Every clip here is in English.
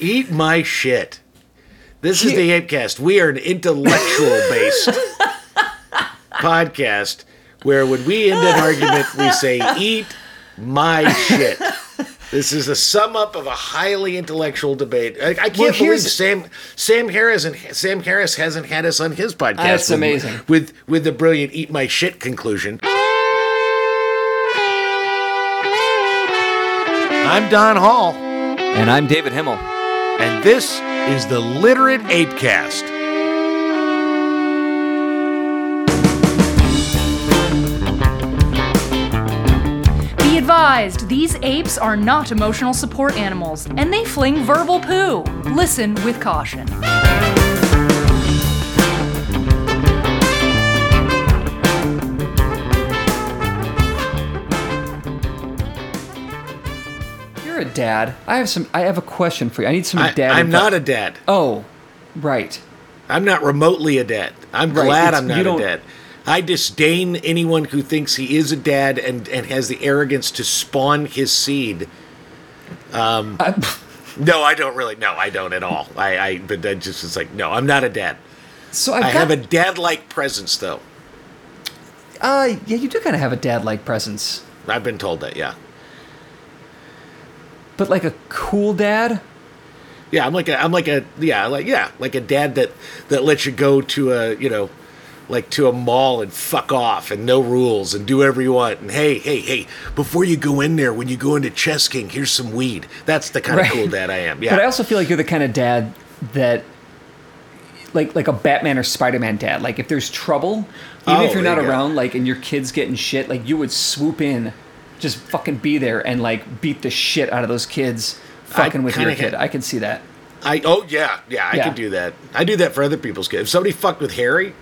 Eat my shit. This is the Apecast. We are an intellectual based podcast where when we end an argument, we say, eat my shit. This is a sum up of a highly intellectual debate. I, I can't Well, believe Sam Sam Harris and Sam Harris hasn't had us on his podcast. That's with- amazing. With with the brilliant "eat my shit" conclusion. I'm Don Hall, And I'm David Himmel. And this is the Literate Apecast. Be advised, these apes are not emotional support animals, and they fling verbal poo. Listen with caution. Dad. I have some. I have a question for you. I need some I, dad. I'm not a dad. Oh, right. I'm not remotely a dad. I'm Right, glad it's- I'm not a dad. I disdain anyone who thinks he is a dad and, and has the arrogance to spawn his seed. I, No, I don't really. No, I don't at all. I, I but that just is like, no, I'm not a dad. so I've I got. have a dad-like presence, though. uh, yeah, you do kind of have a dad-like presence, I've been told that. Yeah, but like a cool dad. yeah. I'm like a, I'm like a, yeah, like yeah, like a dad that that lets you go to a, you know, like to a mall and fuck off and no rules and do whatever you want. And hey, hey, hey, before you go in there, when you go into Chess King, here's some weed. That's the kind Right. of cool dad I am. Yeah. But I also feel like you're the kind of dad that, like, like a Batman or Spider-Man dad. Like, if there's trouble, even Oh, if you're not you around, like, and your kid's getting shit, like, you would swoop in, just fucking be there and like beat the shit out of those kids fucking with your kid. hit- I can see that. I oh yeah, yeah, I Yeah. can do that. I do that for other people's kids. If somebody fucked with Harry,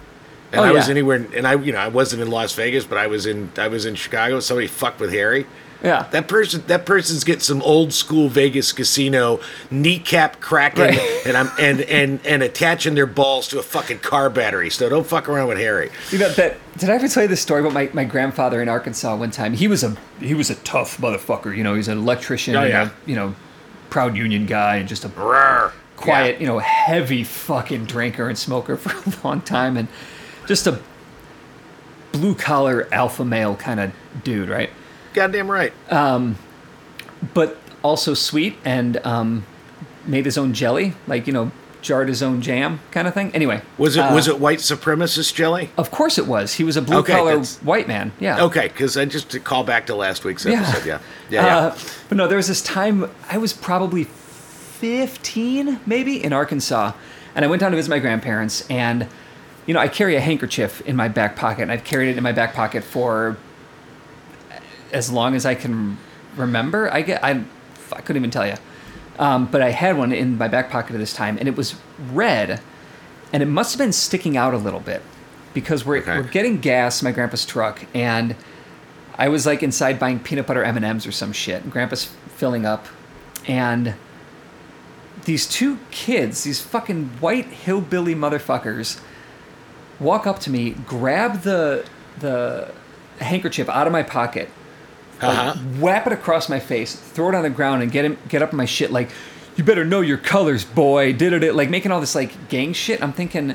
and Oh, I was anywhere, and I you know I wasn't in Las Vegas, but I was in I was in Chicago. Somebody fucked with Harry. Yeah. That person, that person's getting some old school Vegas casino kneecap cracking, Right. and I'm and and and attaching their balls to a fucking car battery. So don't fuck around with Harry. You know that? Did I ever tell you this story about my, my grandfather in Arkansas one time? He was a he was a tough motherfucker. You know, he's an electrician. Oh, and yeah. a, you know, proud union guy and just a Rawr. quiet, you know, heavy fucking drinker and smoker for a long time, and just a blue collar alpha male kind of dude, right? Yeah. Goddamn right. But also sweet and um, made his own jelly, like you know, jarred his own jam, kind of thing. Anyway, was it uh, was it white supremacist jelly? Of course it was. He was a blue Okay, collar white man. Yeah. Okay, because I just to call back to last week's Yeah. episode. Yeah, yeah, yeah. Uh, but no, there was this time I was probably 15, maybe, in Arkansas. And I went down to visit my grandparents. And, you know, I carry a handkerchief in my back pocket. And I've carried it in my back pocket for as long as I can remember. I get, I, I couldn't even tell you. Um, but I had one in my back pocket at this time. And it was red. And it must have been sticking out a little bit because we're, Okay. we're getting gas in my grandpa's truck. And I was like inside buying peanut butter M and M's or some shit. And Grandpa's filling up, and these two kids, these fucking white hillbilly motherfuckers, walk up to me, grab the the handkerchief out of my pocket, like, Uh-huh. whap it across my face, throw it on the ground, and get him get up in my shit like, "You better know your colors, boy!" Did it like making all this like gang shit? I'm thinking,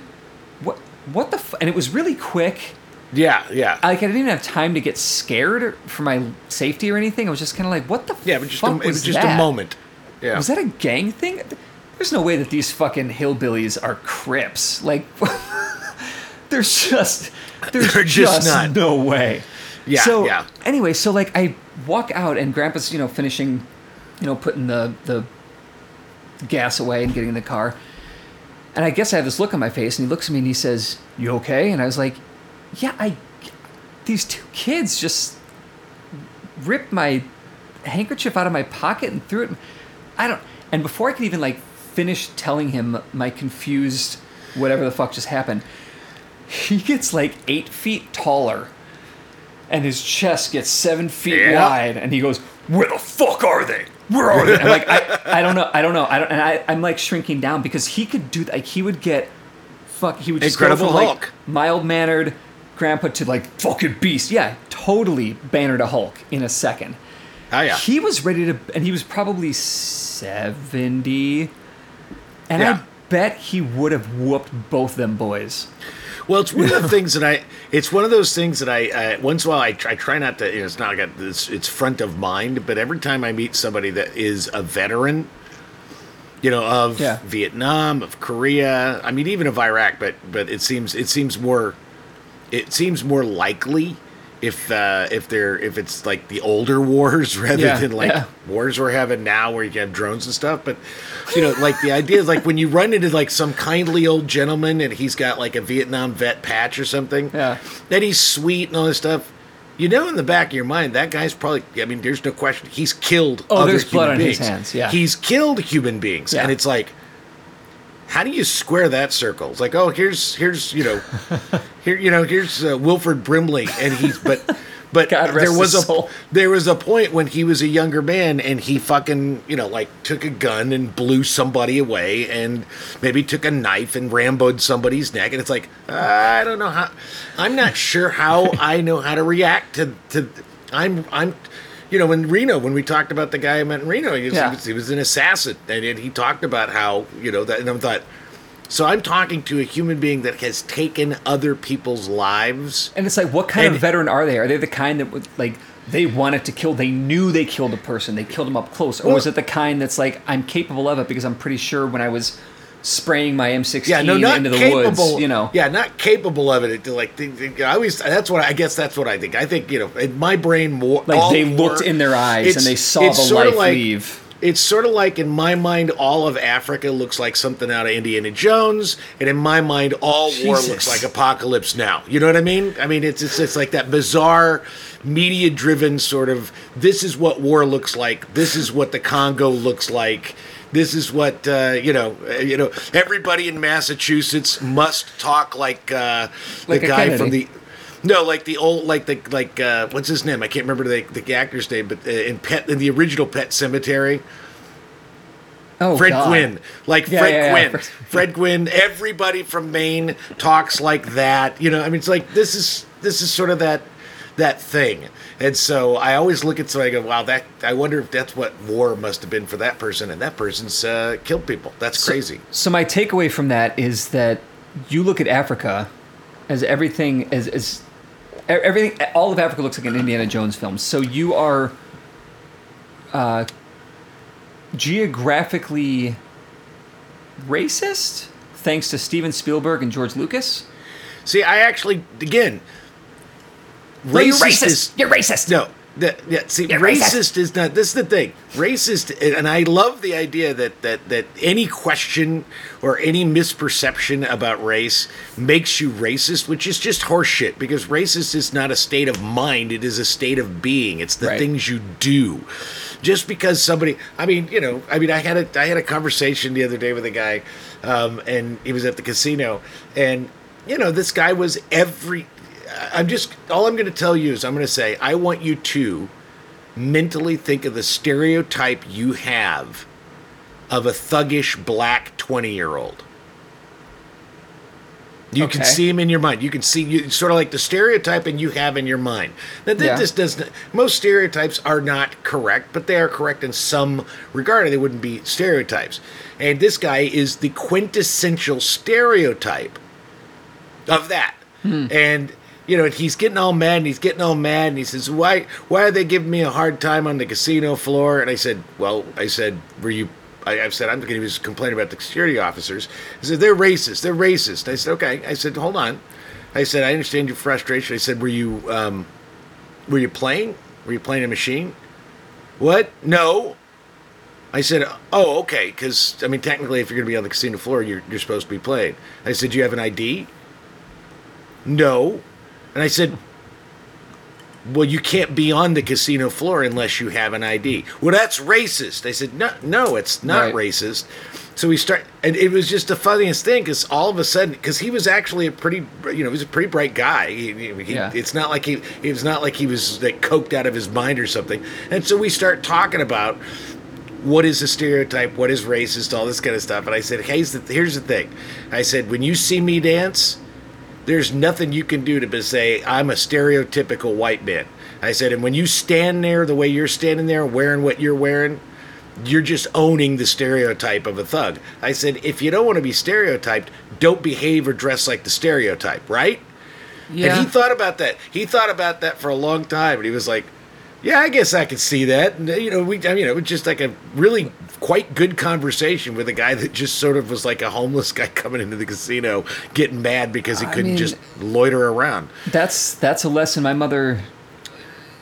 what what the? F-? And it was really quick yeah, yeah. like I didn't even have time to get scared for my safety or anything. I was just kind of like, "What the Yeah, but just a, it was just that? a moment. Yeah. Was that a gang thing? There's no way that these fucking hillbillies are Crips. Like, there's just there's They're just just, not. no way. Yeah, So yeah. anyway, so like I walk out and Grandpa's you know finishing, you know putting the the gas away and getting in the car. And I guess I have this look on my face, and he looks at me and he says, "You okay?" And I was like, "Yeah, I." These two kids just ripped my handkerchief out of my pocket and threw it. I don't. And before I could even like finish telling him my confused whatever the fuck just happened, he gets like eight feet taller, and his chest gets seven feet Yeah. wide, and he goes, "Where the fuck are they? Where are they?" I'm like, I, I don't know, I don't know, I don't, and I, I'm like shrinking down because he could do like he would get, fuck, he would just Incredible go from Hulk. like mild mannered grandpa to like fucking beast, yeah, totally Banner to Hulk in a second. Oh yeah. He was ready to, and he was probably 70. and Yeah. I bet he would have whooped both them boys. Well, it's one of the things that I. It's one of those things that I. Uh, once in a while, I try, I try not to. You know, it's not like it's, it's front of mind, but every time I meet somebody that is a veteran, you know, of Yeah. Vietnam, of Korea, I mean, even of Iraq, but but it seems it seems more, it seems more likely if uh, if they're if it's like the older wars rather Yeah, than like yeah. wars we're having now where you have drones and stuff. But you know, like the idea is like when you run into like some kindly old gentleman and he's got like a Vietnam vet patch or something, Yeah. that he's sweet and all this stuff. You know, in the back of your mind, that guy's probably. I mean, there's no question. He's killed. Oh, other there's blood human on his hands, yeah. he's killed human beings, Yeah. and it's like, how do you square that circle? It's like, oh, here's here's you know, here you know, here's uh, Wilford Brimley, and he's but but there was a soul. there was a point when he was a younger man, and he fucking you know like took a gun and blew somebody away, and maybe took a knife and ramboed somebody's neck, and it's like I don't know how, I'm not sure how I know how to react to to I'm I'm. You know, in Reno, when we talked about the guy I met in Reno, he was, Yeah. he was, he was an assassin, and, and he talked about how you know that, and I thought, so I'm talking to a human being that has taken other people's lives. And it's like, what kind And- of veteran are they? Are they the kind that would like they wanted to kill? They knew they killed a person. They killed him up close, or Well- was it the kind that's like, I'm capable of it because I'm pretty sure when I was spraying my M16 Yeah, no, not into the capable. woods, you know. yeah, not capable of it. Like I always. That's what I guess. That's what I think. I think you know, in my brain, more Like they war- looked in their eyes and they saw the life like- leave. It's sort of like in my mind, all of Africa looks like something out of Indiana Jones, and in my mind, all war looks like Apocalypse Now. You know what I mean? I mean, it's it's, it's like that bizarre, media-driven sort of. This is what war looks like. This is what the Congo looks like. This is what uh, you know. uh, You know, everybody in Massachusetts must talk like uh, Like the guy Kennedy. from the no, like the old, like the like uh, what's his name? I can't remember the the actor's name, but uh, in Pet in the original Pet Sematary, Oh, Fred God. Gwynne, like Yeah, Fred yeah, yeah. Gwynne, Fred Gwynne. Everybody from Maine talks like that. You know, I mean, it's like this is this is sort of that that thing. And so I always look at somebody and go, wow, that I wonder if that's what war must have been for that person, and that person's uh, killed people. That's crazy. So my takeaway from that is that you look at Africa as everything as as everything all of Africa looks like an Indiana Jones film. So you are uh, geographically racist thanks to Steven Spielberg and George Lucas. See, I actually again, No, you're racist is- You're racist. No, that yeah. See, You're racist racist. is not. This is the thing. Racist, and I love the idea that that that any question or any misperception about race makes you racist, which is just horseshit. Because racist is not a state of mind; it is a state of being. It's the Right. things you do. Just because somebody, I mean, you know, I mean, I had a I had a conversation the other day with a guy, um, and he was at the casino, and you know, this guy was every. I'm just all I'm going to tell you is I'm going to say I want you to mentally think of the stereotype you have of a thuggish black 20 year old. You can see him in your mind. You can see you sort of like the stereotype and you have in your mind. Now, that Yeah. this doesn't. Most stereotypes are not correct, but they are correct in some regard. They wouldn't be stereotypes. And this guy is the quintessential stereotype of that. Hmm. And you know, he's getting all mad and he's getting all mad and he says, "Why why are they giving me a hard time on the casino floor?" And I said, "Well, I said, were you I, I've said I'm going to complaining about the security officers. I said they're racist. They're racist. I said okay. I said hold on. I said I understand your frustration. I said were you um, were you playing? Were you playing a machine? What? No. I said, oh, okay, because, I mean, technically, if you're going to be on the casino floor, you're, you're supposed to be playing. I said, do you have an ID? No. And I said, well, you can't be on the casino floor unless you have an ID. Well, that's racist. I said, no, no, it's not Right. racist. So we start, and it was just the funniest thing because all of a sudden, because he was actually a pretty, you know, he was a pretty bright guy. He, he, Yeah. It's not like he, it was not like he was like coked out of his mind or something. And so we start talking about what is a stereotype, what is racist, all this kind of stuff. And I said, hey, here's the, here's the thing. I said, when you see me dance, there's nothing you can do to say I'm a stereotypical white man. I said, and when you stand there the way you're standing there, wearing what you're wearing, you're just owning the stereotype of a thug. I said, if you don't want to be stereotyped, don't behave or dress like the stereotype, right? Yeah. And he thought about that. He thought about that for a long time, and he was like, "Yeah, I guess I could see that." And, you know, we, I mean, it was just like a really quite good conversation with a guy that just sort of was like a homeless guy coming into the casino, getting mad because he couldn't mean- just loiter around. That's that's a lesson my mother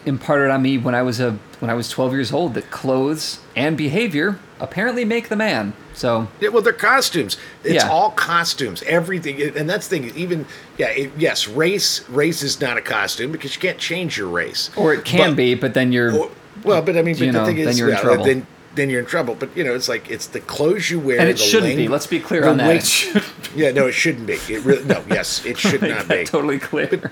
imparted on me when I was a when I was 12 years old that clothes and behavior apparently make the man. So Yeah, well, they're costumes. It's Yeah. all costumes. Everything, and that's the thing. Even yeah, it, yes, race race is not a costume because you can't change your race. or it can But- be, but then you're Or- well, but I mean, but the know, thing is, then you're in yeah, trouble. Then, then you're in trouble. But you know, it's like it's the clothes you wear. and it the shouldn't be. Let's be clear on that. way- yeah, no, it shouldn't be. It really, no, yes, it should not be. totally clear. But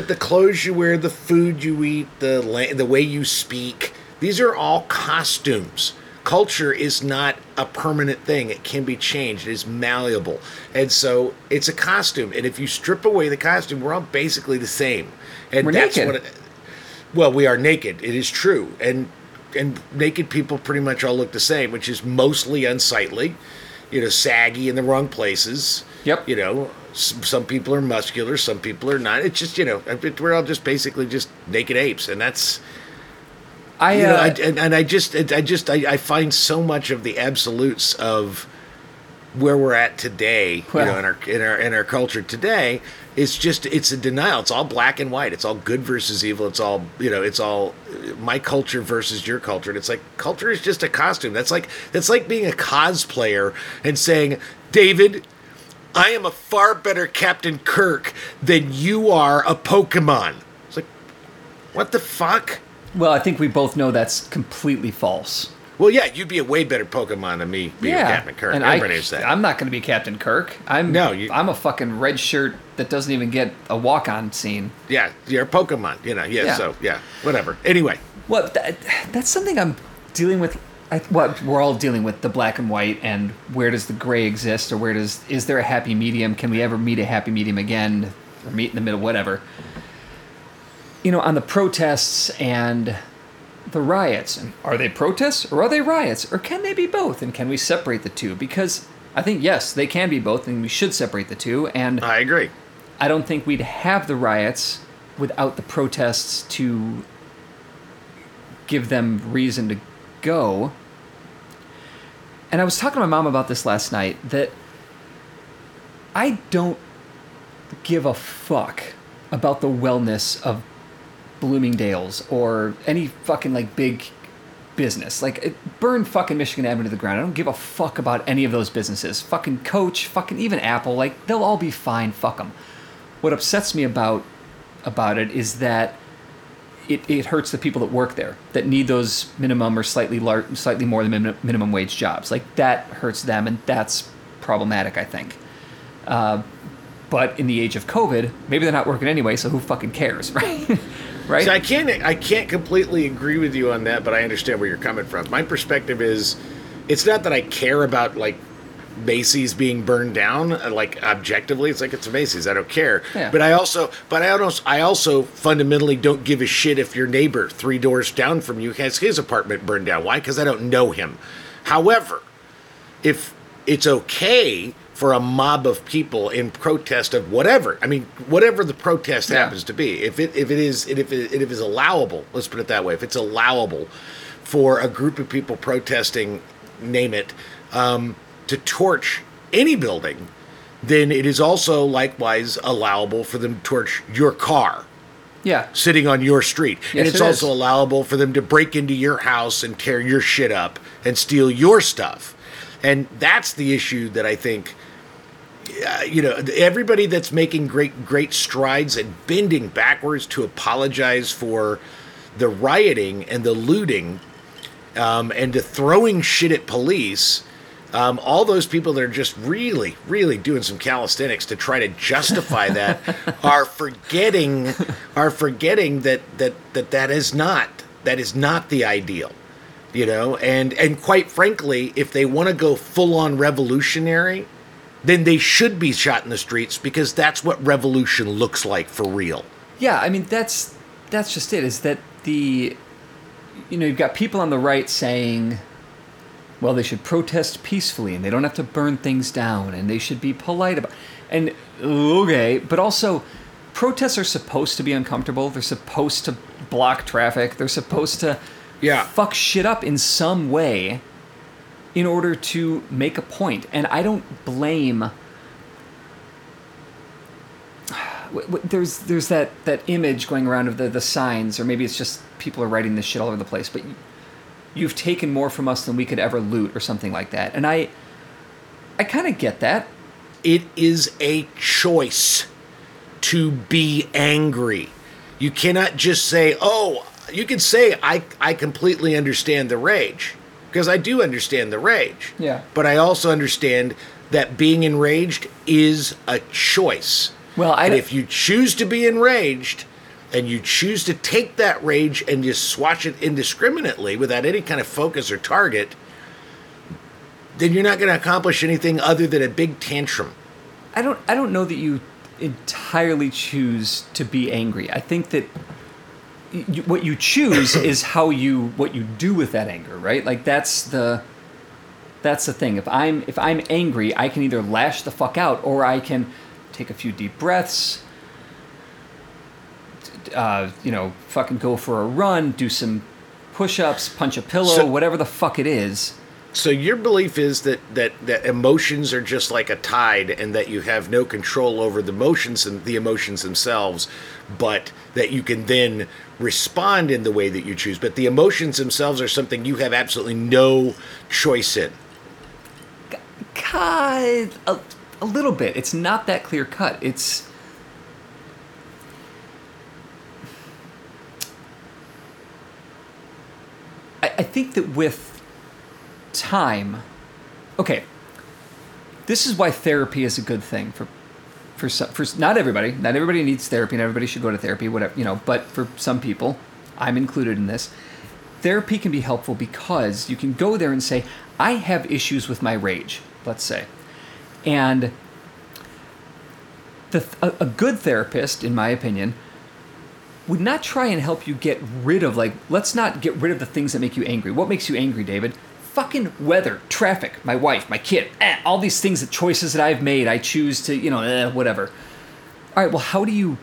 the clothes you wear, the food you eat, the la- the way you speak, these are all costumes. Culture is not a permanent thing. It can be changed. It is malleable. And so it's a costume. And if you strip away the costume, we're all basically the same. And We're that's naked. what it, well, we are naked. It is true. And and naked people pretty much all look the same, which is mostly unsightly, you know, saggy in the wrong places. Yep. You know, some people are muscular, some people are not. It's just, you know, we're all just basically just naked apes, and that's I, you know, uh, I, and, and I just, I just, I, I find so much of the absolutes of where we're at today, you know, in our in our in our culture today, it's just it's a denial. It's all black and white. It's all good versus evil. It's all you know. It's all uh, my culture versus your culture. And it's like culture is just a costume. That's like that's like being a cosplayer and saying, David. I am a far better Captain Kirk than you are a Pokemon. It's like, what the fuck? well, I think we both know that's completely false. Well, yeah, you'd be a way better Pokemon than me being yeah, Captain Kirk. and Everybody I, knows that. I'm not going to be Captain Kirk. I'm No, you- I'm a fucking red shirt that doesn't even get a walk on scene. yeah, you're a Pokemon. You know, yeah, Yeah. So yeah, whatever. Anyway, Well, that, that's something I'm dealing with. I, what we're all dealing with the black and white, and where does the gray exist, or where does is there a happy medium? Can we ever meet a happy medium again, or meet in the middle, whatever? You know, on the protests and the riots, and are they protests or are they riots, or can they be both? And can we separate the two? Because I think yes, they can be both, and we should separate the two. And I agree. I don't think we'd have the riots without the protests to give them reason to go. And I was talking to my mom about this last night that I don't give a fuck about the wellness of Bloomingdale's or any fucking like big business. Like it, burn fucking Michigan Avenue to the ground. I don't give a fuck about any of those businesses. Fucking Coach, fucking even Apple, like they'll all be fine. Fuck them. What upsets me about about it is that it, it hurts the people that work there that need those minimum or slightly lar- slightly more than min- minimum wage jobs. Like that hurts them, and that's problematic. I think. Uh, but in the age of COVID, maybe they're not working anyway, so who fucking cares, right? right? See, I can't I can't completely agree with you on that, but I understand where you're coming from. My perspective is, it's not that I care about like Macy's being burned down. uh, Like objectively, it's like it's Macy's. I don't care. Yeah. But I also, but I also, I also fundamentally don't give a shit if your neighbor three doors down from you has his apartment burned down. Why? Because I don't know him. However, if it's okay for a mob of people in protest of whatever, I mean, whatever the protest Yeah. happens to be, if it if it is if it, if it is allowable, let's put it that way, if it's allowable for a group of people protesting, name it, um, to torch any building, then it is also likewise allowable for them to torch your car yeah. sitting on your street. and it's it also allowable for them to break into your house and tear your shit up and steal your stuff. And that's the issue that I think uh, you know everybody that's making great great strides and bending backwards to apologize for the rioting and the looting um, and to throwing shit at police um, all those people that are just really, really doing some calisthenics to try to justify that are forgetting are forgetting that that that that is not that is not the ideal, you know. And and quite frankly, if they want to go full on revolutionary, then they should be shot in the streets because that's what revolution looks like for real. Yeah, I mean that's that's just it. Is that the you know you've got people on the right saying well, they should protest peacefully and they don't have to burn things down and they should be polite about and okay, but also protests are supposed to be uncomfortable. They're supposed to block traffic. They're supposed to Yeah. fuck shit up in some way in order to make a point. And I don't blame there's there's that that image going around of the the signs or maybe it's just people are writing this shit all over the place, but you've taken more from us than we could ever loot or something like that. And I I kind of get that. It is a choice to be angry. You cannot just say, "Oh, you can say I I completely understand the rage." Because I do understand the rage. Yeah. But I also understand that being enraged is a choice. Well, I and if you choose to be enraged and you choose to take that rage and just swatch it indiscriminately without any kind of focus or target, then you're not going to accomplish anything other than a big tantrum. I don't I don't know that you entirely choose to be angry. I think that you, what you choose is how you what you do with that anger, right? Like that's the that's the thing. If I'm if I'm angry, I can either lash the fuck out or I can take a few deep breaths. Uh, you know, fucking go for a run, do some push-ups, punch a pillow, So- whatever the fuck it is. So your belief is that, that that emotions are just like a tide, and that you have no control over the emotions and the emotions themselves, but that you can then respond in the way that you choose. But the emotions themselves are something you have absolutely no choice in. Kind a, a little bit. It's not that clear cut. It's I, think that with time, okay. This is why therapy is a good thing for for some, for not everybody. Not everybody needs therapy, and everybody should go to therapy. Whatever you know, but for some people, I'm included in this. Therapy can be helpful because you can go there and say, "I have issues with my rage." Let's say, and the, a, a good therapist, in my opinion, would not try and help you get rid of like let's not get rid of the things that make you angry. What makes you angry, David? Fucking weather, traffic, my wife, my kid, eh, all these things, that choices that I've made. I choose to, you know, eh, whatever. All right, well, how do you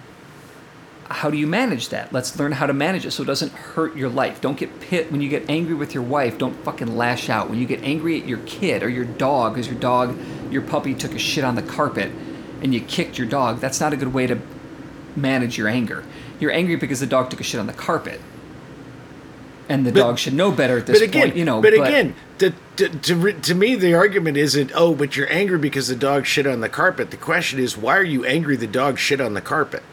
how do you manage that? Let's learn how to manage it so it doesn't hurt your life. Don't get pit when you get angry with your wife. Don't fucking lash out. When you get angry at your kid or your dog, because your dog, your puppy took a shit on the carpet, and you kicked your dog. That's not a good way to manage your anger. You're angry because the dog took a shit on the carpet, and the But- dog should know better at this but again, point. You know, but, again, to, to, to, to me, the argument isn't, oh, but you're angry because the dog shit on the carpet. The question is, why are you angry the dog shit on the carpet?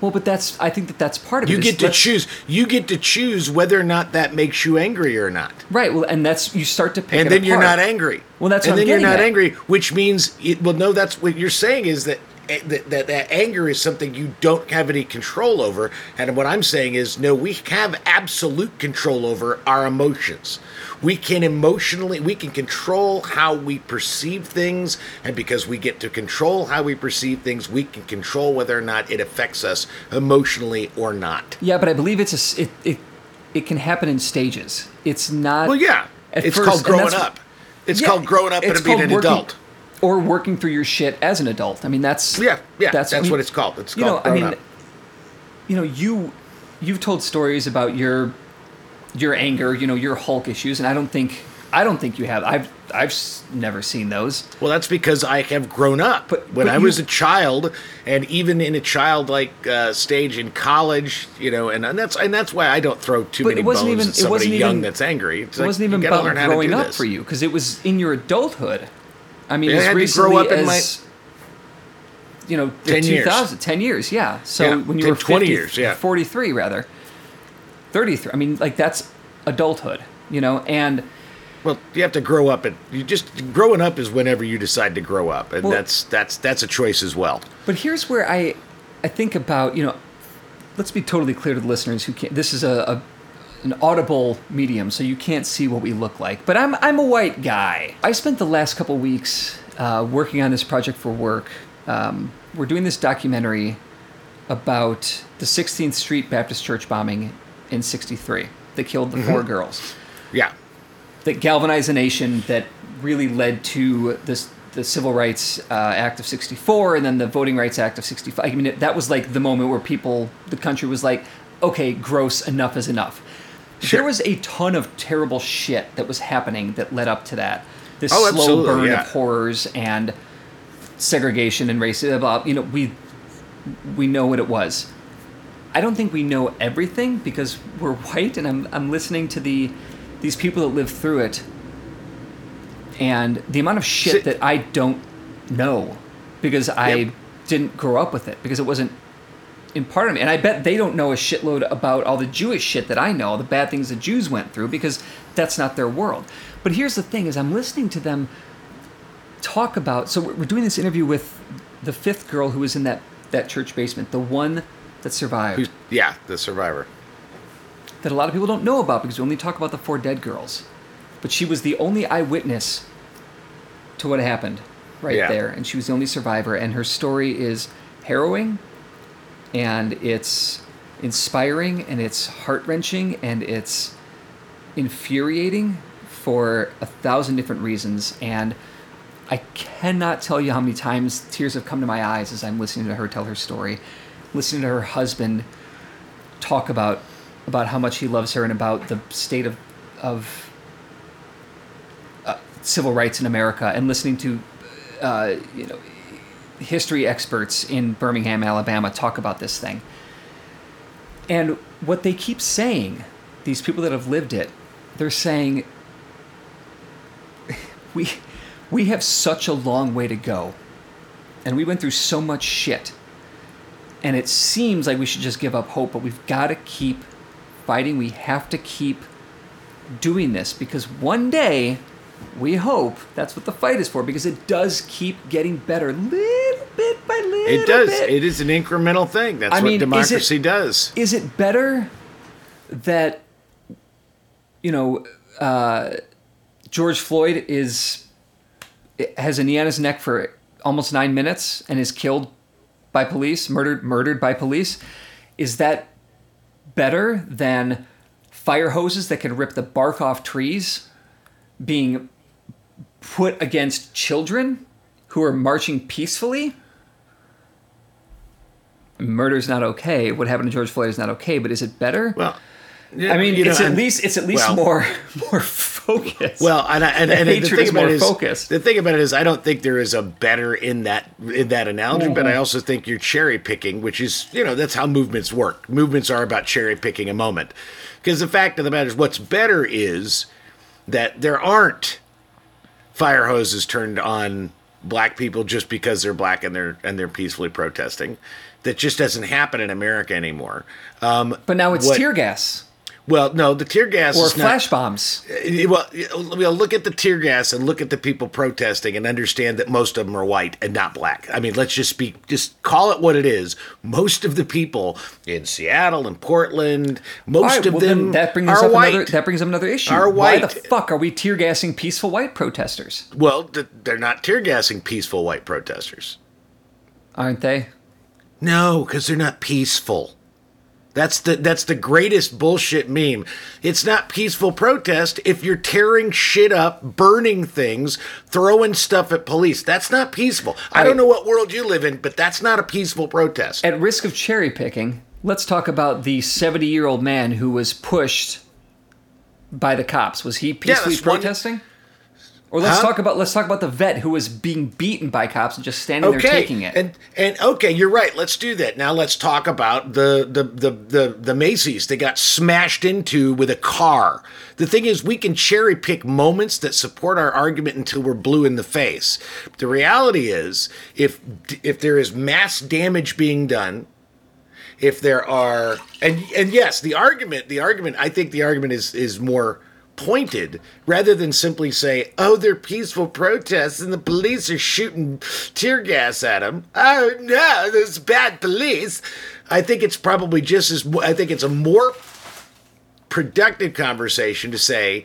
well, but that's I think that that's part of You it. You get to choose. You get to choose whether or not that makes you angry or not. right. Well, and that's you start to pick and then you're not angry. Well, that's and what I'm then you're not at. angry, which means it. Well, no, that's what you're saying is that. Eh, That, that that anger is something you don't have any control over, and what I'm saying is no, we have absolute control over our emotions. We can emotionally, we can control how we perceive things, and because we get to control how we perceive things, we can control whether or not it affects us emotionally or not. Yeah, but I believe it's a it it, it can happen in stages. It's not. Well, yeah, it's first- called growing up. It's Yeah, called growing up and being an working- adult. Or working through your shit as an adult. I mean, that's Yeah, yeah, that's, I mean, what it's called. It's you called know, I mean, up. you know, you you've told stories about your your anger, you know, your Hulk issues, and I don't think I don't think you have. I've I've never seen those. Well, that's because I have grown up. But- when but I you- was a child, and even in a childlike uh, stage in college, you know, and, and that's and that's why I don't throw too But many it wasn't bones even- at it somebody young even- that's angry. It's It like, wasn't even about learn how to growing up this. for you because it was in your adulthood. I mean, I as had to grow recently up in as you know, the 10 years. 2000, 10 years, yeah. So Yeah, when you 10, were 20 years, yeah. 43 rather. 33. I mean, like that's adulthood, you know, and Well, you have to grow up, and you just growing up is whenever you decide to grow up, and Well- that's that's that's a choice as well. But here's where I, I think about you know, let's be totally clear to the listeners who can't. This is a, a an audible medium, so you can't see what we look like. But I'm I'm a white guy. I spent the last couple weeks uh, working on this project for work. Um, we're doing this documentary about the 16th Street Baptist Church bombing in '63 that killed the four girls Yeah, that galvanized the nation that really led to this the Civil Rights uh, Act of '64 and then the Voting Rights Act of '65. I mean, it, that was like the moment where people, the country was like, okay, gross, enough is enough. Sure. There was a ton of terrible shit that was happening that led up to that. This Oh, slow burn yeah. of horrors and segregation and racism. Blah, you know, we we know what it was. I don't think we know everything because we're white, and I'm I'm listening to the these people that lived through it, and the amount of shit that I don't know because I Yep. didn't grow up with it because it wasn't in part of me, and I bet they don't know a shitload about all the Jewish shit that I know, the bad things the Jews went through because that's not their world. But here's the thing: is I'm listening to them talk about. So we're we're doing this interview with the fifth girl who was in that that church basement, the one that survived Who's, yeah, the survivor. that a lot of people don't know about because we only talk about the four dead girls. But she was the only eyewitness to what happened right Yeah. there, and she was the only survivor. And her story is harrowing, and it's inspiring, and it's heart wrenching, and it's infuriating for a thousand different reasons. And I cannot tell you how many times tears have come to my eyes as I'm listening to her tell her story, listening to her husband talk about about how much he loves her and about the state of of uh, civil rights in America, and listening to uh, you know history experts in Birmingham, Alabama, talk about this thing. And what they keep saying, these people that have lived it, they're saying we we have such a long way to go, and we went through so much shit. And it seems like we should just give up hope but we've got to keep fighting. We have to keep doing this because one day we hope that's what the fight is for because it does keep getting better. Little bit by little It does. bit. It is an incremental thing. That's I what mean, is it- democracy does. is it better that you know uh, George Floyd is has a knee on his neck for almost nine minutes and is killed by police, murdered murdered by police? Is that better than fire hoses that can rip the bark off trees being put against children who are marching peacefully? Murder's not okay. What happened to George Floyd is not okay, but is it better? Well, yeah, I mean, you know, it's at and- least it's at least well- more more focused. Well, and, I- and, The and the thing is about more it is, focused. the thing about it is, I don't think there is a better in that in that analogy, but I Mm-hmm. also think you're cherry picking, which is you know that's how movements work. Movements are about cherry picking a moment, because the fact of the matter is, what's better is that there aren't fire hoses turned on black people just because they're black and they're and they're peacefully protesting. That just doesn't happen in America anymore. Um, but now it's what- tear gas well, no, the tear gas or is not, flash bombs. Eh, Well, well, look at the tear gas and look at the people protesting and understand that most of them are white and not black. I mean, let's just speak, just call it what it is. Most of the people in Seattle and Portland, most right, of well, them that brings are up white. another that brings up another issue. Are Why the fuck are we tear gassing peaceful white protesters? well, they're not tear gassing peaceful white protesters. Aren't they? No, because they're not peaceful. That's the that's the greatest bullshit meme. It's not peaceful protest if you're tearing shit up, burning things, throwing stuff at police. That's not peaceful. I don't know what world you live in, but that's not a peaceful protest. At risk of cherry picking, let's talk about the 70 year old man who was pushed by the cops. Was he peacefully one- protesting? Or let's Huh? talk about let's talk about the vet who was being beaten by cops and just standing there taking it. and and okay, you're right. Let's do that. Now let's talk about the the the the, the Macy's. They got smashed into with a car. The thing is, we can cherry pick moments that support our argument until we're blue in the face. The reality is, if if there is mass damage being done, if there are and and yes, the argument the argument I think the argument is is more pointed rather than simply say, "Oh, they're peaceful protests and the police are shooting tear gas at them." Oh no, there's bad police. I think it's probably just as I think it's a more productive conversation to say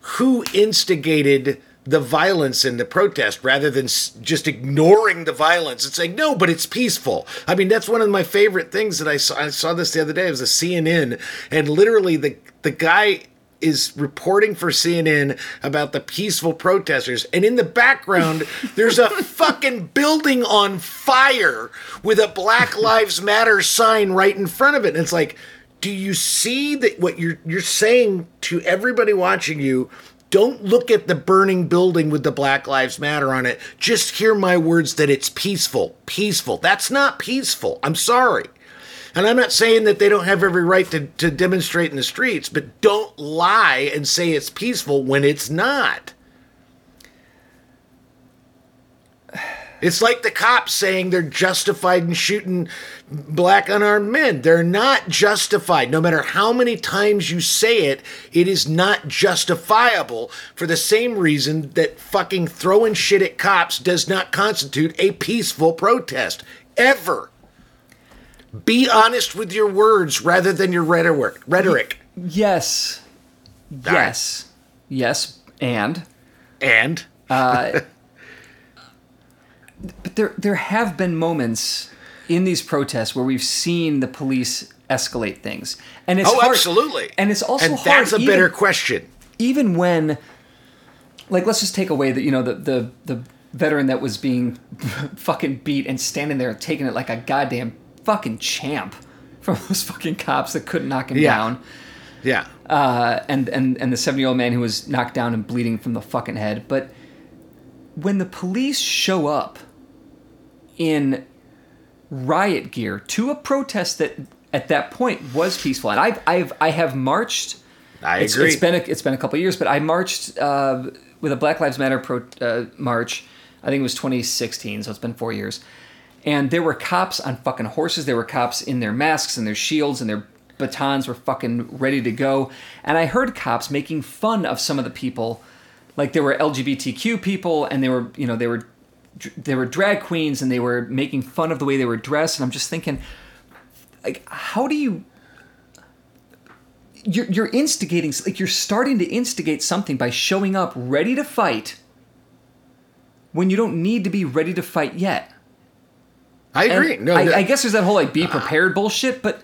who instigated the violence in the protest rather than just ignoring the violence and saying no but it's peaceful i mean that's one of my favorite things that i saw i saw this the other day it was a cnn and literally the the guy is reporting for CNN about the peaceful protesters, and in the background, there's a fucking building on fire with a Black Lives Matter sign right in front of it. And it's like, do you see that what you're you're saying to everybody watching you? Don't look at the burning building with the Black Lives Matter on it. Just hear my words that it's peaceful. Peaceful. That's not peaceful. I'm sorry. And I'm not saying that they don't have every right to, to demonstrate in the streets, but don't lie and say it's peaceful when it's not. It's like the cops saying they're justified in shooting black unarmed men. They're not justified. No matter how many times you say it, it is not justifiable for the same reason that fucking throwing shit at cops does not constitute a peaceful protest. Ever. Be honest with your words rather than your rhetoric. Rhetoric. Yes. Yes. Yes. And And uh, but there there have been moments in these protests where we've seen the police escalate things, and it's oh, hard, absolutely. and it's also and hard that's a even- better question. even when like let's just take away that you know the the the veteran that was being fucking beat and standing there taking it like a goddamn fucking champ from those fucking cops that couldn't knock him Yeah. down Yeah. uh, and and and the 70 year old man who was knocked down and bleeding from the fucking head but when the police show up in riot gear to a protest that at that point was peaceful and I've I've I have marched I it's, agree. It's been a, it's been a couple years, but I marched uh, with a Black Lives Matter pro, uh, march. I think it was 2016, so it's been four years. And there were cops on fucking horses. There were cops in their masks and their shields and their batons were fucking ready to go. And I heard cops making fun of some of the people, like there were LGBTQ people and they were you know they were they were drag queens and they were making fun of the way they were dressed. And I'm just thinking, like, how do you you're, you're instigating like you're starting to instigate something by showing up ready to fight when you don't need to be ready to fight yet I And agree. No, I, I guess there's that whole like be uh, prepared bullshit but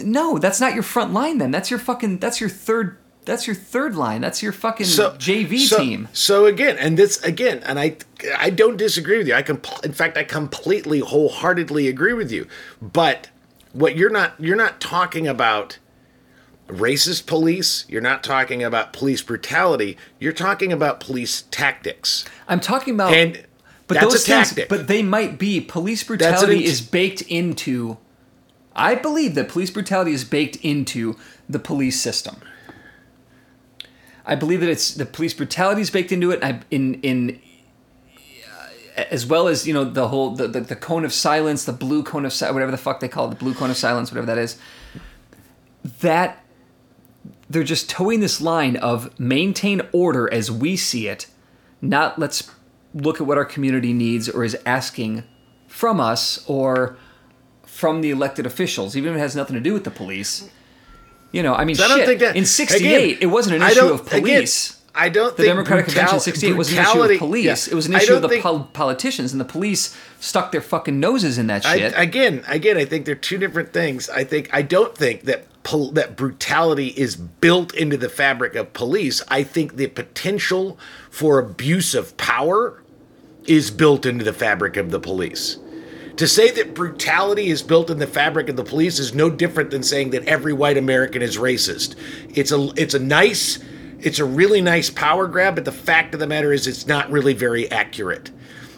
no that's not your front line then that's your fucking that's your third that's your third line that's your fucking so, jv so- team So again, and this again, and I I don't disagree with you. I can, in fact, I completely, wholeheartedly agree with you. But what you're not you're not talking about racist police. You're not talking about police brutality. You're talking about police tactics. i'm talking about And but that's those things tactic. but they might be police brutality int- is baked into i believe that police brutality is baked into the police system I believe that it's the police brutality is baked into it. I, in in uh, as well as you know the whole the, the, the cone of silence, the blue cone of si- whatever the fuck they call it, the blue cone of silence, whatever that is. That they're just toeing this line of maintain order as we see it, not let's look at what our community needs or is asking from us or from the elected officials, even if it has nothing to do with the police. You know, I mean, So I don't shit, think that in '68 again, it wasn't an I issue of police. Again, I don't think the think Democratic Convention brutal- in '68 was an issue of police. yeah. It was an issue of the think- pol- politicians, and the police stuck their fucking noses in that I, shit. again, again, I think they're two different things. I think I don't think that pol- that brutality is built into the fabric of police. I think the potential for abuse of power is built into the fabric of the police. To say that brutality is built in the fabric of the police is no different than saying that every white American is racist. It's a it's a nice it's a really nice power grab, but the fact of the matter is it's not really very accurate.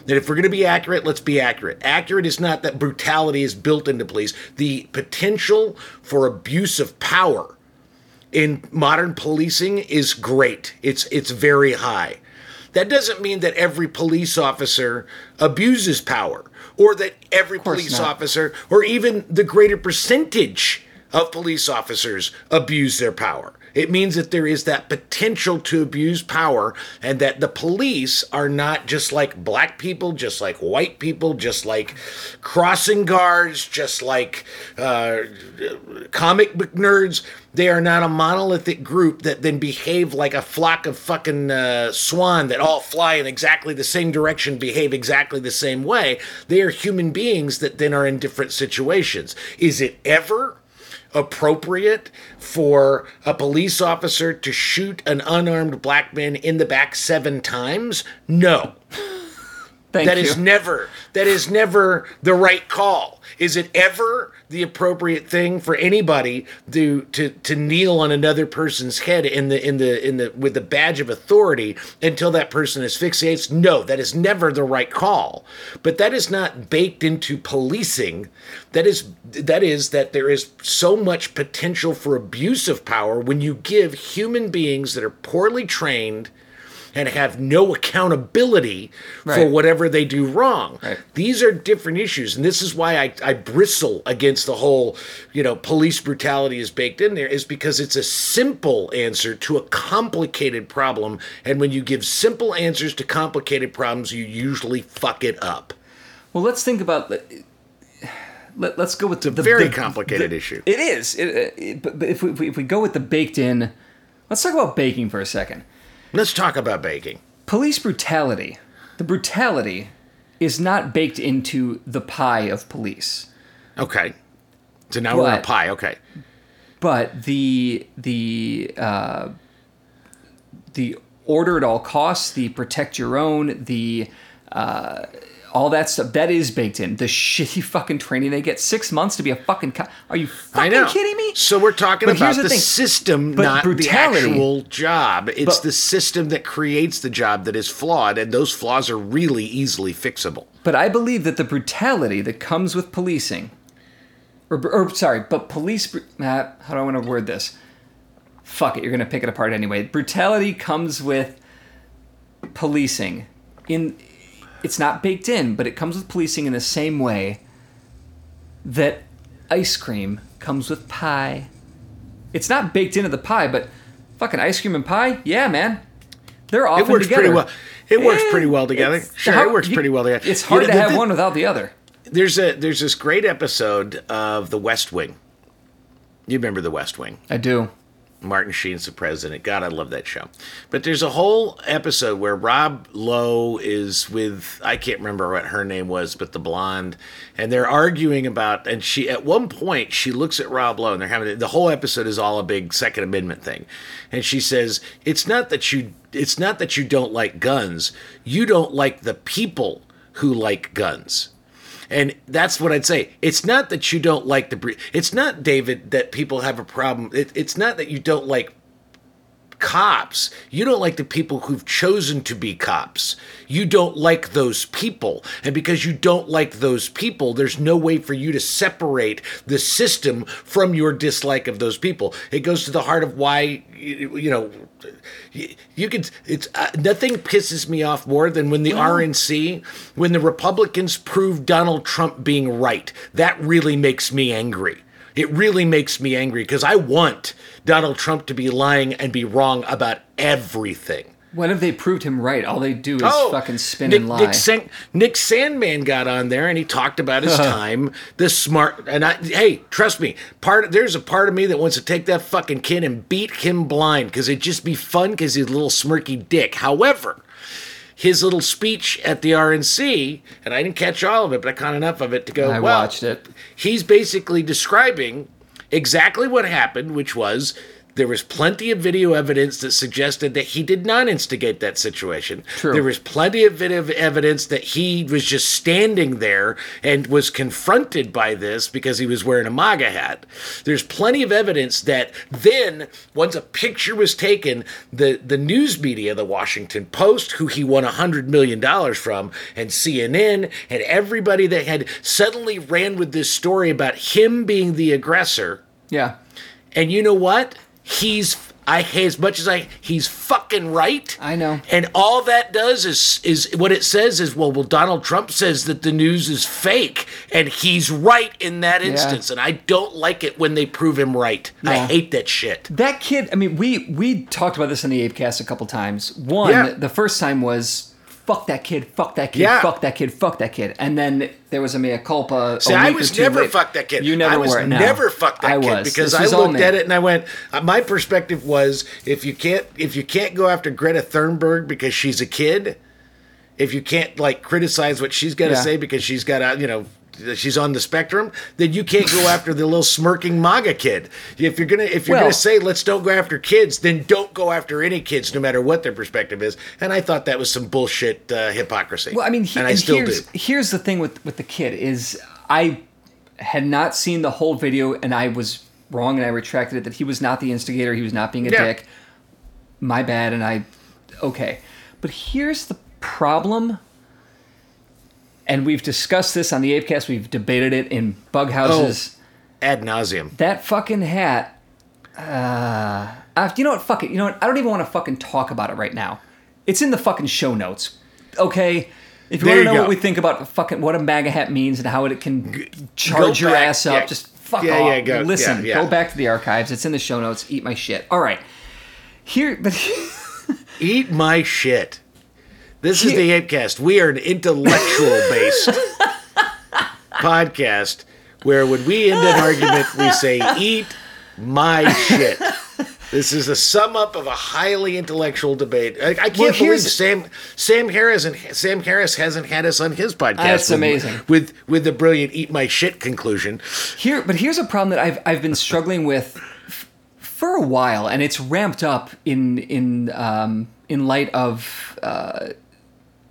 And if we're going to be accurate, let's be accurate. Accurate is not that brutality is built into police. The potential for abuse of power in modern policing is great. It's it's very high. That doesn't mean that every police officer abuses power or that every police not. officer or even the greater percentage of police officers abuse their power. It means that there is that potential to abuse power and that the police are not just like black people, just like white people, just like crossing guards, just like uh, comic book nerds. They are not a monolithic group that then behave like a flock of fucking uh, swan that all fly in exactly the same direction, behave exactly the same way. They are human beings that then are in different situations. Is it ever appropriate for a police officer to shoot an unarmed black man in the back seven times? No. Thank That you. is never that is never the right call. Is it ever the appropriate thing for anybody to to to kneel on another person's head in the in the in the with the badge of authority until that person fixated? No, that is never the right call. But that is not baked into policing. That is that is that there is so much potential for abuse of power when you give human beings that are poorly trained and have no accountability for whatever they do wrong. Right. These are different issues, and this is why I, I bristle against the whole, you know, police brutality is baked in there, is because it's a simple answer to a complicated problem, and when you give simple answers to complicated problems, you usually fuck it up. Well, let's think about. Let, us go with the, the Very the- complicated issue. It is. It, uh, it, but but if we, if we go with the baked in, let's talk about baking for a second. Let's talk about baking. Police brutality. The brutality is not baked into the pie of police, Okay. So now we're on But- pie. Okay. but the the uh, the order at all costs, the protect your own, the uh, all that stuff that is baked in. The shitty fucking training they get six months to be a fucking cop. Are you fucking kidding me? So we're talking But about the, the system, But not brutality- the actual job. It's But- the system that creates the job that is flawed, and those flaws are really easily fixable. But I believe that the brutality that comes with policing, or, or sorry, but police. Uh, how do I want to word this? Fuck it, you're gonna pick it apart anyway. Brutality comes with policing. In it's not baked in, but it comes with policing in the same way that ice cream comes with pie. It's not baked into the pie, but fucking ice cream and pie, yeah, man. They're often It works together. pretty well. It works Eh, pretty well together. Sure, it works you- pretty well together. It's You hard know, to the- have the- one without the other. There's a there's this great episode of The West Wing. You remember The West Wing? I do. Martin Sheen's the president. God, I love that show. But there's a whole episode where Rob Lowe is with I can't remember what her name was, but the blonde, and they're arguing about. And she at one point she looks at Rob Lowe, and they're having the whole episode is all a big Second Amendment thing, and she says it's not that you it's not that you don't like guns, you don't like the people who like guns. And that's what I'd say. It's not that you don't like the breed. It's not, David, that people have a problem. It, it's not that you don't like cops. You don't like the people who've chosen to be cops. You don't like those people. And because you don't like those people, there's no way for you to separate the system from your dislike of those people. It goes to the heart of why, you, know, you, you could, it's, uh, nothing pisses me off more than when the RNC, when the Republicans prove Donald Trump being right. That really makes me angry. It really makes me angry because I want Donald Trump to be lying and be wrong about everything. When have they proved him right? All they do is oh, fucking spin Oh, Nick, and lie. Nick, San- Nick Sandmann got on there and he talked about his time. This smart and I, hey, trust me, part there's a part of me that wants to take that fucking kid and beat him blind because it'd just be fun because he's a little smirky dick. However, his little speech at the RNC, and I didn't catch all of it, but I caught enough of it to go. I well, watched it. He's basically describing exactly what happened, which was there was plenty of video evidence that suggested that he did not instigate that situation. True. There was plenty of video evidence that he was just standing there and was confronted by this because he was wearing a MAGA hat. There's plenty of evidence that then, once a picture was taken, the, the news media, the Washington Post, who he won $100 million from, and CNN, and everybody that had suddenly ran with this story about him being the aggressor. Yeah. And you know what? He's I as much as I he's fucking right. I know. And all that does is is what it says is well, well Donald Trump says that the news is fake and he's right in that instance and I don't like it when they prove him right. I hate that shit. That kid, I mean, we we talked about this in the Apecast a couple times. One, Yeah. the first time was fuck that kid, fuck that kid, Yeah. fuck that kid, fuck that kid. And then there was a mea culpa. See, I was never later. fuck that kid. You never I was were. No. never fuck that I kid was. because I looked at it and I went. Uh, my perspective was if you can't if you can't go after Greta Thunberg because she's a kid, if you can't like criticize what she's got to Yeah. say because she's got a you know she's on the spectrum, then you can't go after the little smirking MAGA kid. If you're gonna if you're Well- gonna say let's don't go after kids, then don't go after any kids, no matter what their perspective is. And I thought that was some bullshit uh, hypocrisy. Well, I mean, he, and I and still here's, do. Here's the thing with with the kid is I had not seen the whole video, and I was wrong, and I retracted it. That he was not the instigator. He was not being a Yeah. dick. My bad, and I okay. But here's the problem. And we've discussed this on the Apecast. We've debated it in bug houses. Ad nauseum. That fucking hat. Uh, uh, you know what? Fuck it. You know what? I don't even want to fucking talk about it right now. It's in the fucking show notes. Okay. If you There want to you know go. what we think about fucking what a MAGA hat means and how it can charge your ass up, Yeah. just fuck Yeah, off. yeah, go- Listen, yeah. go back to the archives. It's in the show notes. Eat my shit. All right. Here, but Eat my shit. This is the Apecast. We are an intellectual based podcast where when we end an argument, we say, eat my shit. This is a sum up of a highly intellectual debate. I, I can't Well, believe Sam Sam Harris and Sam Harris hasn't had us on his podcast. That's with- amazing. With with the brilliant "eat my shit" conclusion. Here, but here's a problem that I've I've been struggling with f- for a while, and it's ramped up in in um, in light of uh,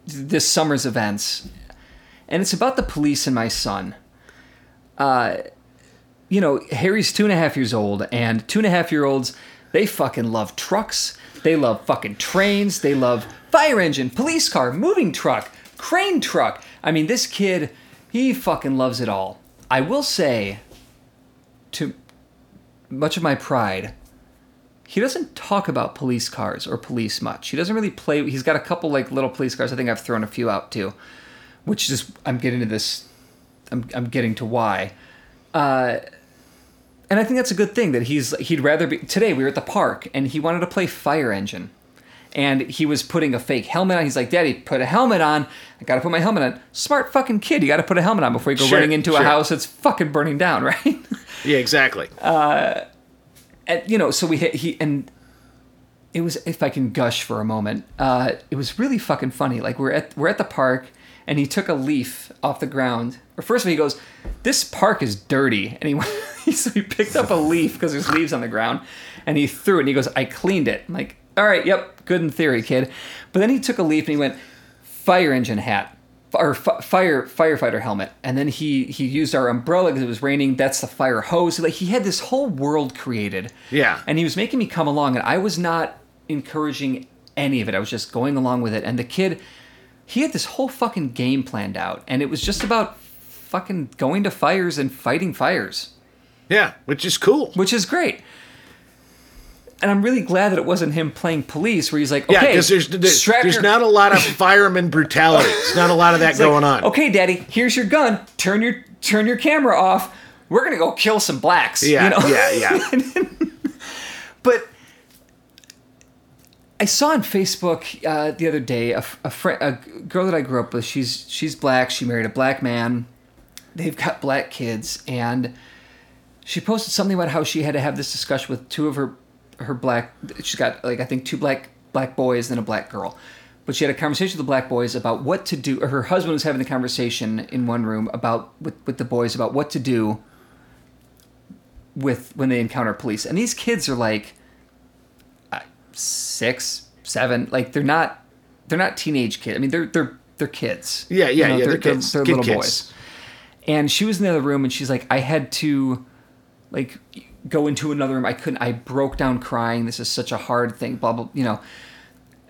this summer's events, and it's about the police and my son. Uh, you know, Harry's two and a half years old, and two and a half year olds they fucking love trucks. They love fucking trains. They love fire engine, police car, moving truck, crane truck. I mean, this kid, he fucking loves it all. I will say, to much of my pride, he doesn't talk about police cars or police much. He doesn't really play. He's got a couple like little police cars. I think I've thrown a few out too, which is I'm getting to this. I'm I'm getting to why. Uh, and I think that's a good thing that he's he'd rather be. Today we were at the park and he wanted to play fire engine, and he was putting a fake helmet on. He's like, "Daddy, put a helmet on. I gotta put my helmet on." Smart fucking kid. You gotta put a helmet on before you go Sure, running into a house that's fucking burning down, right? Yeah, exactly. And, you know, so we hit he and it was if I can gush for a moment, uh, it was really fucking funny. Like we're at we're at the park and he took a leaf off the ground. Or first of all, he goes, "This park is dirty," and he so he picked up a leaf because there's leaves on the ground, and he threw it. And he goes, "I cleaned it." I'm like, "All right, yep, good in theory, kid." But then he took a leaf and he went, "Fire engine hat." Or fi- fire firefighter helmet, and then he he used our umbrella because it was raining. That's the fire hose. Like he had this whole world created. Yeah. And he was making me come along, and I was not encouraging any of it. I was just going along with it. And the kid, he had this whole fucking game planned out, and it was just about fucking going to fires and fighting fires, yeah, which is cool. which is great. And I'm really glad that it wasn't him playing police, where he's like, Yeah, okay, because there's there's, strap there's your- not a lot of fireman brutality. There's not a lot of that It's like, going on. Okay, Daddy, here's your gun. Turn your turn your camera off. We're gonna go kill some blacks. Yeah, you know? yeah, yeah. But I saw on Facebook uh, the other day a, a, friend, a girl that I grew up with. She's she's black. She married a black man. They've got black kids, and she posted something about how she had to have this discussion with two of her her black. She's got like I think two black black boys and a black girl. But she had a conversation with the black boys about what to do. Or her husband was having the conversation in one room about with, with the boys about what to do with when they encounter police. And these kids are like uh, six, seven. Like they're not they're not teenage kids. I mean they're they're they're kids. Yeah, yeah, yeah, they're kids. They're, Kid little kids. boys. And she was in the other room, and she's like, I had to like go into another room. I couldn't. I broke down crying. This is such a hard thing. Blah blah. You know.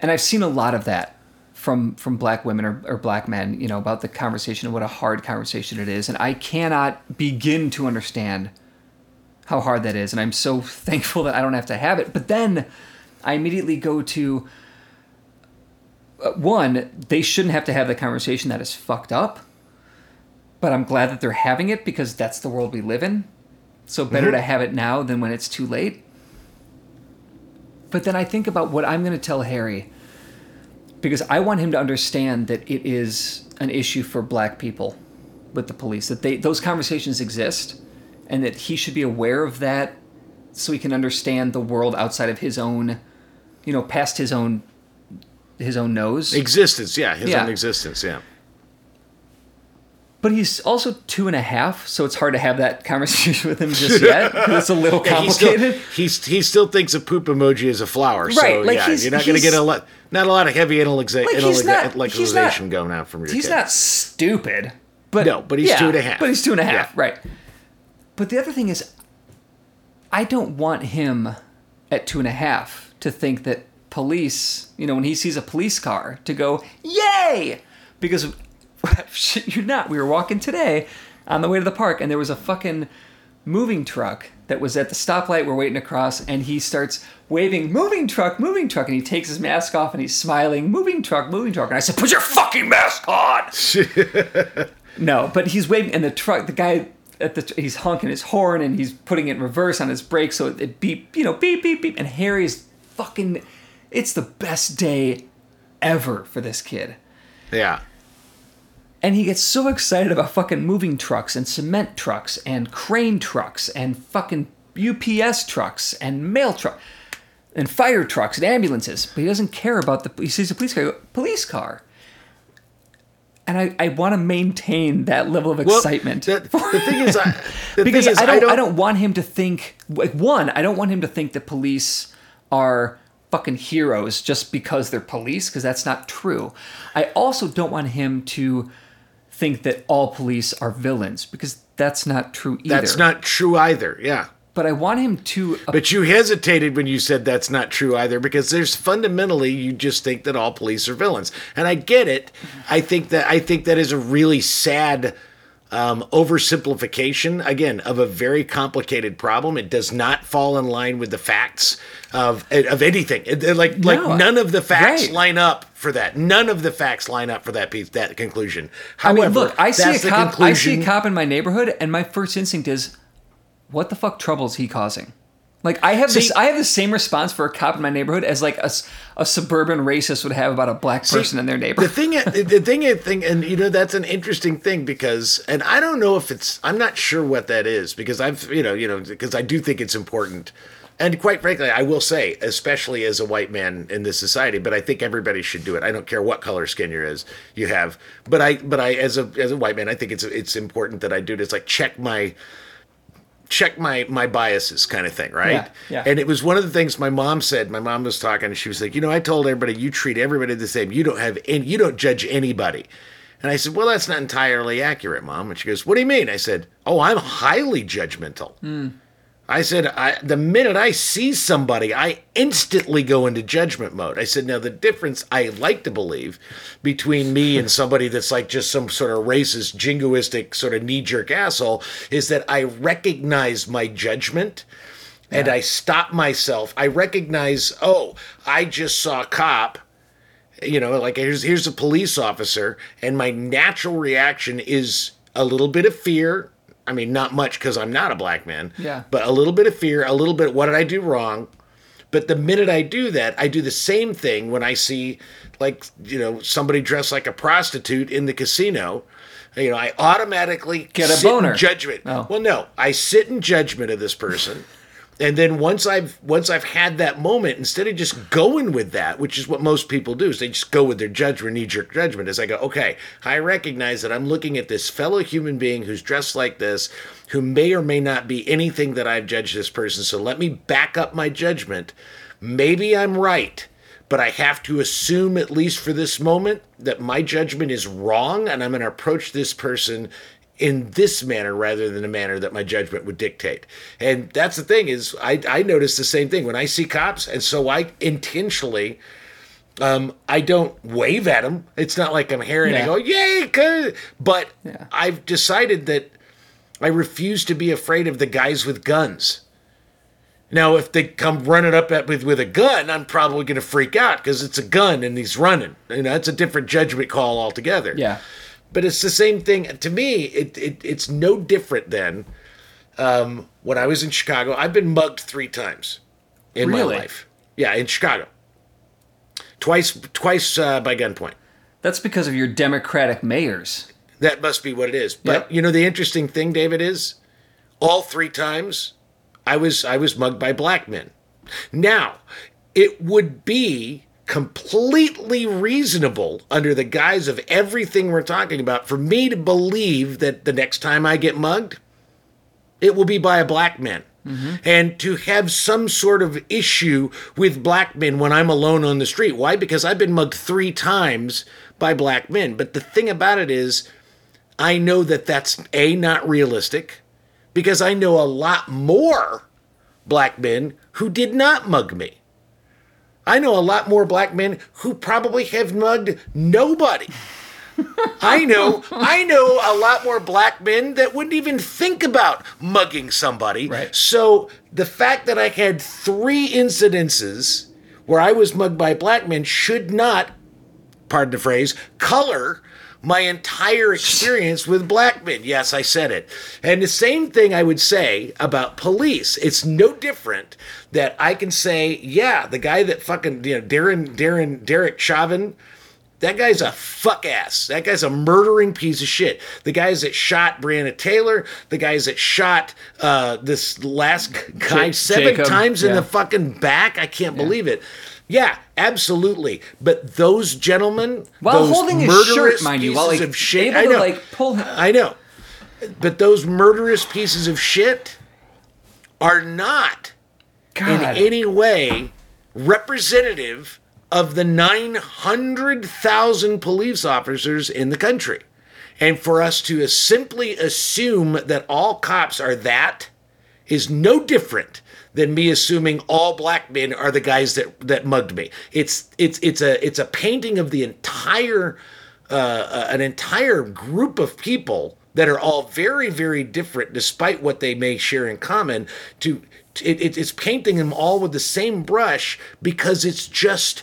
And I've seen a lot of that from from black women or, or black men. You know about the conversation and what a hard conversation it is. And I cannot begin to understand how hard that is. And I'm so thankful that I don't have to have it. But then I immediately go to uh, one. They shouldn't have to have the conversation. That is fucked up but I'm glad that they're having it because that's the world we live in. So better to mm-hmm. have it now than when it's too late. But then I think about what I'm going to tell Harry because I want him to understand that it is an issue for black people with the police that they those conversations exist and that he should be aware of that so he can understand the world outside of his own you know past his own his own nose. Existence, yeah, his Yeah. own existence, yeah. But he's also two and a half, so it's hard to have that conversation with him just yet. it's a little Yeah, he still, complicated. he's, he still thinks a poop emoji is a flower. So, Right, like yeah, you're not going to get a lot, not a lot of heavy intellectual Like, he's not- he's intellectualization going out from your he's kid. not stupid, but No, but he's yeah, two and a half. But he's two and a half, Yeah. right? But the other thing is, I don't want him at two and a half to think that police, you know, when he sees a police car, to go yay, because shit, you're not. We were walking today on the way to the park, and there was a fucking moving truck that was at the stoplight. We're waiting to cross, and he starts waving, "Moving truck, moving truck," and he takes his mask off and he's smiling, "Moving truck, moving truck," and I said, "Put your fucking mask on." no, but he's waving, and the truck, the guy. At the, he's honking his horn and he's putting it in reverse on his brake so it beep, you know, beep, beep, beep. And Harry's fucking, it's the best day ever for this kid. Yeah. And he gets so excited about fucking moving trucks and cement trucks and crane trucks and fucking UPS trucks and mail truck and fire trucks and ambulances. But he doesn't care about the. He sees a police car. goes, Police car. And I, I want to maintain that level of Well, excitement. the, the thing is, I, because is, I, don't, I don't, don't want him to think like one I don't want him to think that police are fucking heroes just because they're police because that's not true. I also don't want him to think that all police are villains because that's not true either. That's not true either. Yeah. But I want him to But you hesitated when you said that's not true either, because there's fundamentally you just think that all police are villains, and I get it. I think that I think that is a really sad um, oversimplification again of a very complicated problem. It does not fall in line with the facts of of anything. It- it- like like none of the facts right. line up for that. None of the facts line up for that piece that conclusion. I However, mean, look, I see a cop. I see a cop in my neighborhood, and my first instinct is, "What the fuck trouble is he causing?" Like I have this, I have the same response for a cop in my neighborhood as like a suburban racist would have about a black person in their neighborhood. The thing, the thing, I think, and you know, that's an interesting thing because, and I don't know if it's, I'm not sure what that is because I've, you know, you know, because I do think it's important, and quite frankly, I will say, especially as a white man in this society, but I think everybody should do it. I don't care what color skin you is you have, but I, but I, as a as a white man, I think it's it's important that I do it. It's like check my check my my biases kind of thing right? Yeah, yeah. and it was one of the things my mom said my mom was talking and she was like you know i told everybody you treat everybody the same. You don't have any you don't judge anybody. And i said well that's not entirely accurate mom. And she goes what do you mean? I said oh i'm highly judgmental hmm. I said, I, the minute I see somebody, I instantly go into judgment mode. I said, now the difference I like to believe between me and somebody that's like just some sort of racist, jingoistic, sort of knee jerk asshole is that I recognize my judgment and I stop myself. I recognize, oh, I just saw a cop you know like here's here's a police officer and my natural reaction is a little bit of fear i mean not much because i'm not a black man Yeah. but a little bit of fear a little bit what did i do wrong but the minute i do that i do the same thing when i see like you know somebody dressed like a prostitute in the casino you know i automatically Get a boner. judgment Oh. well no i sit in judgment of this person and then once I've once I've had that moment, instead of just going with that, which is what most people do, is they just go with their judgment, knee jerk judgment. Is I go, okay, I recognize that I'm looking at this fellow human being who's dressed like this, who may or may not be anything that I've judged this person. So let me back up my judgment. Maybe I'm right, but I have to assume, at least for this moment, that my judgment is wrong, and I'm going to approach this person in this manner rather than the manner that my judgment would dictate. And that's the thing is I, I notice the same thing when I see cops, and so I intentionally um, I don't wave at them. It's not like I'm hearing Yeah. and go, yay. But Yeah. I've decided that I refuse to be afraid of the guys with guns. Now, if they come running up at with with a gun, I'm probably going to freak out because it's a gun and he's running. You know, that's a different judgment call altogether. Yeah. But it's the same thing. To me, it, it it's no different than um, when I was in Chicago. I've been mugged three times in Really? my life. Yeah, in Chicago. Twice, twice uh, by gunpoint. That's because of your Democratic mayors. That must be what it is. But Yep. you know, the interesting thing, David, is all three times I was I was mugged by black men. Now, it would be completely reasonable under the guise of everything we're talking about for me to believe that the next time I get mugged, it will be by a black man. Mm-hmm. And to have some sort of issue with black men when I'm alone on the street. Why? Because I've been mugged three times by black men. But the thing about it is, I know that that's A, not realistic, because I know a lot more black men who did not mug me. I know a lot more black men who probably have mugged nobody. I know, I know a lot more black men that wouldn't even think about mugging somebody. Right. So the fact that I had three incidences where I was mugged by black men should not, pardon the phrase, color my entire experience with black men. Yes, I said it. And the same thing I would say about police. It's no different that I can say, yeah, the guy that fucking, you know, Darren, Darren, Derek Chauvin, that guy's a fuck ass. That guy's a murdering piece of shit. The guys that shot Breonna Taylor, the guys that shot uh, this last guy Ja- seven Jacob, times in the fucking back. I can't believe it. Yeah, absolutely. But those gentlemen, While those holding his shirt, murderous mind you, while, like, of shit, able I to, know, like, pull him- I know. But those murderous pieces of shit are not in any way representative of the 900,000 police officers in the country. And for us to simply assume that all cops are that is no different than me assuming all black men are the guys that that mugged me. It's it's it's a it's a painting of the entire uh, uh, an entire group of people that are all very very different despite what they may share in common to it, it- it's painting them all with the same brush because it's just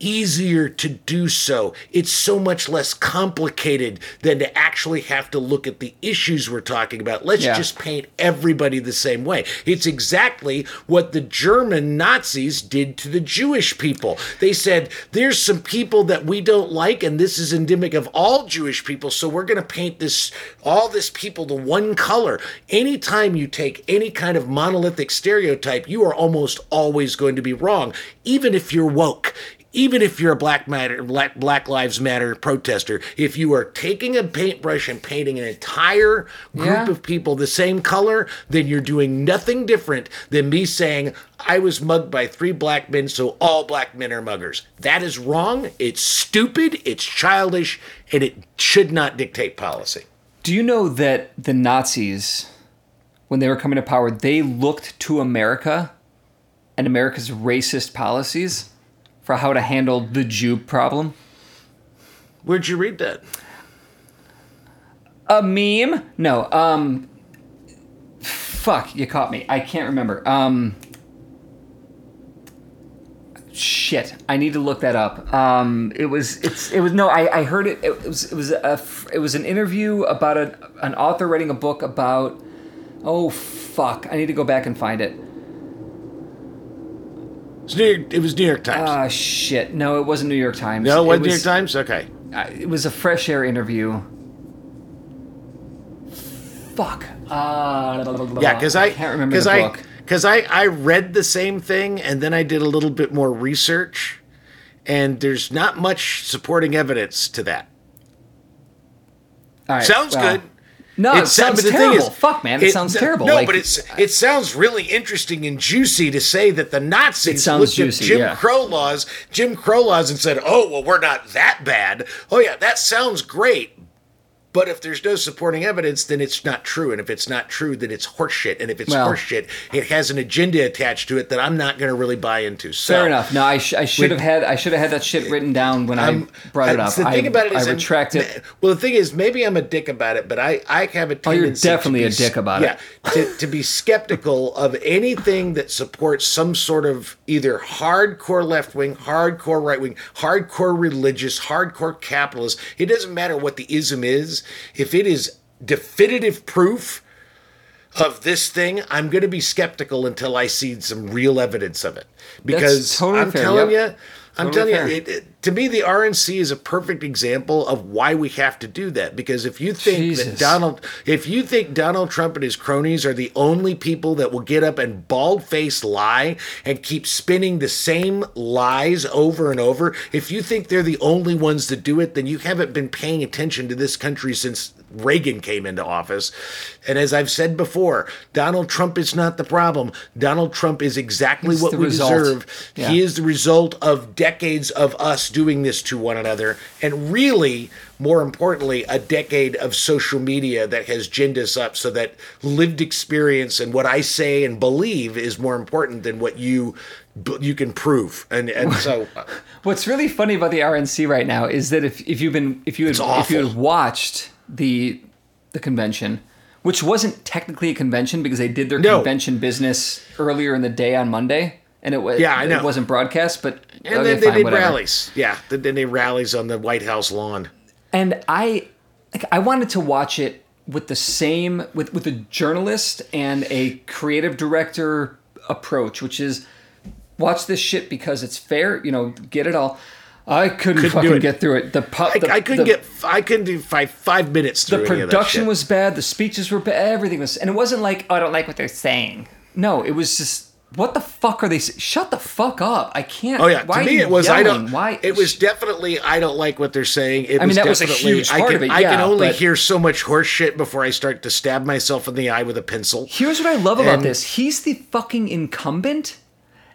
easier to do so. It's so much less complicated than to actually have to look at the issues we're talking about. Let's Yeah. just paint everybody the same way. It's exactly what the German Nazis did to the Jewish people. They said, there's some people that we don't like, and this is endemic of all Jewish people, so we're going to paint this all this people to one color. Anytime you take any kind of monolithic stereotype, you are almost always going to be wrong, even if you're woke even if you're a Black Matter, Black, Black Lives Matter protester, if you are taking a paintbrush and painting an entire group Yeah. of people the same color, then you're doing nothing different than me saying I was mugged by three black men, so all black men are muggers. That is wrong. It's stupid. It's childish, and it should not dictate policy. Do you know that the Nazis, when they were coming to power, they looked to America and America's racist policies for how to handle the Jew problem? Where'd you read that? A meme? No. Um. Fuck, you caught me. I can't remember. Um. Shit, I need to look that up. Um, it was it's it was no, I, I heard it. It was it was a, it was an interview about an author writing a book about. Oh fuck, I need to go back and find it. New York, it was New York Times. Ah shit, no, it wasn't New York Times. no, it wasn't it New York Times? Okay. uh, it was a fresh air interview. Fuck. Uh, Yeah, because I can't remember because the I book. because I I read the same thing and then I did a little bit more research, and there's not much supporting evidence to that. All right, Sounds well, good. No, it, sounds terrible. is- Fuck, man, it, sounds no- terrible. No, Like, but it's it sounds really interesting and juicy to say that the Nazis It sounds looked juicy, at Jim yeah. Crow laws, Jim Crow laws, and said, "Oh, well, we're not that bad." Oh yeah, that sounds great. But if there's no supporting evidence, then it's not true. And if it's not true, then it's horseshit. And if it's Well- horseshit, it has an agenda attached to it that I'm not going to really buy into. So, fair enough. No, I, sh- I should have had I should have had that shit written down when I'm- I brought it up. The thing I, about it is, I retract it. Well, the thing is, maybe I'm a dick about it, but I, I have a tendency. Oh, you're definitely to a dick about yeah, it. to, to be skeptical of anything that supports some sort of either hardcore left wing, hardcore right wing, hardcore religious, hardcore capitalist. It doesn't matter what the ism is. If it is definitive proof of this thing, I'm going to be skeptical until I see some real evidence of it. Because totally I'm fair, telling yep. you, I'm telling you, it, it, to me, the RNC is a perfect example of why we have to do that. Because if you think Jesus. that Donald, if you think Donald Trump and his cronies are the only people that will get up and bald faced lie and keep spinning the same lies over and over, if you think they're the only ones that do it, then you haven't been paying attention to this country since Reagan came into office. And as I've said before, Donald Trump is not the problem. Donald Trump is exactly He's what we result. deserve. Yeah. He is the result of decades of us doing this to one another, and really, more importantly, a decade of social media that has ginned us up so that lived experience and what I say and believe is more important than what you you can prove. And and so What's really funny about the RNC right now is that if, if you've been if you had, if you had watched the the convention, which wasn't technically a convention because they did their No. convention business earlier in the day on Monday, and it was Yeah, I know. it wasn't broadcast, but and okay, then they fine, did whatever. rallies. Yeah, then then they rallies on the White House lawn. and I like I wanted to watch it with the same with with a journalist and a creative director approach, which is watch this shit because it's fair, you know, get it all. I couldn't, Couldn't fucking get through it. The, pu- I, the I couldn't the- get I couldn't do five five minutes the through any of that production was bad, the speeches were bad, everything was, and it wasn't like oh, I don't like what they're saying. No, it was just what the fuck are they? Shut the fuck up! I can't. Oh yeah, why to me it was I don't. Why it was definitely I don't like what they're saying. It I mean, was that was a definitely huge I can of it, I can only but- hear so much horse shit before I start to stab myself in the eye with a pencil. Here's what I love about this. He's the fucking incumbent,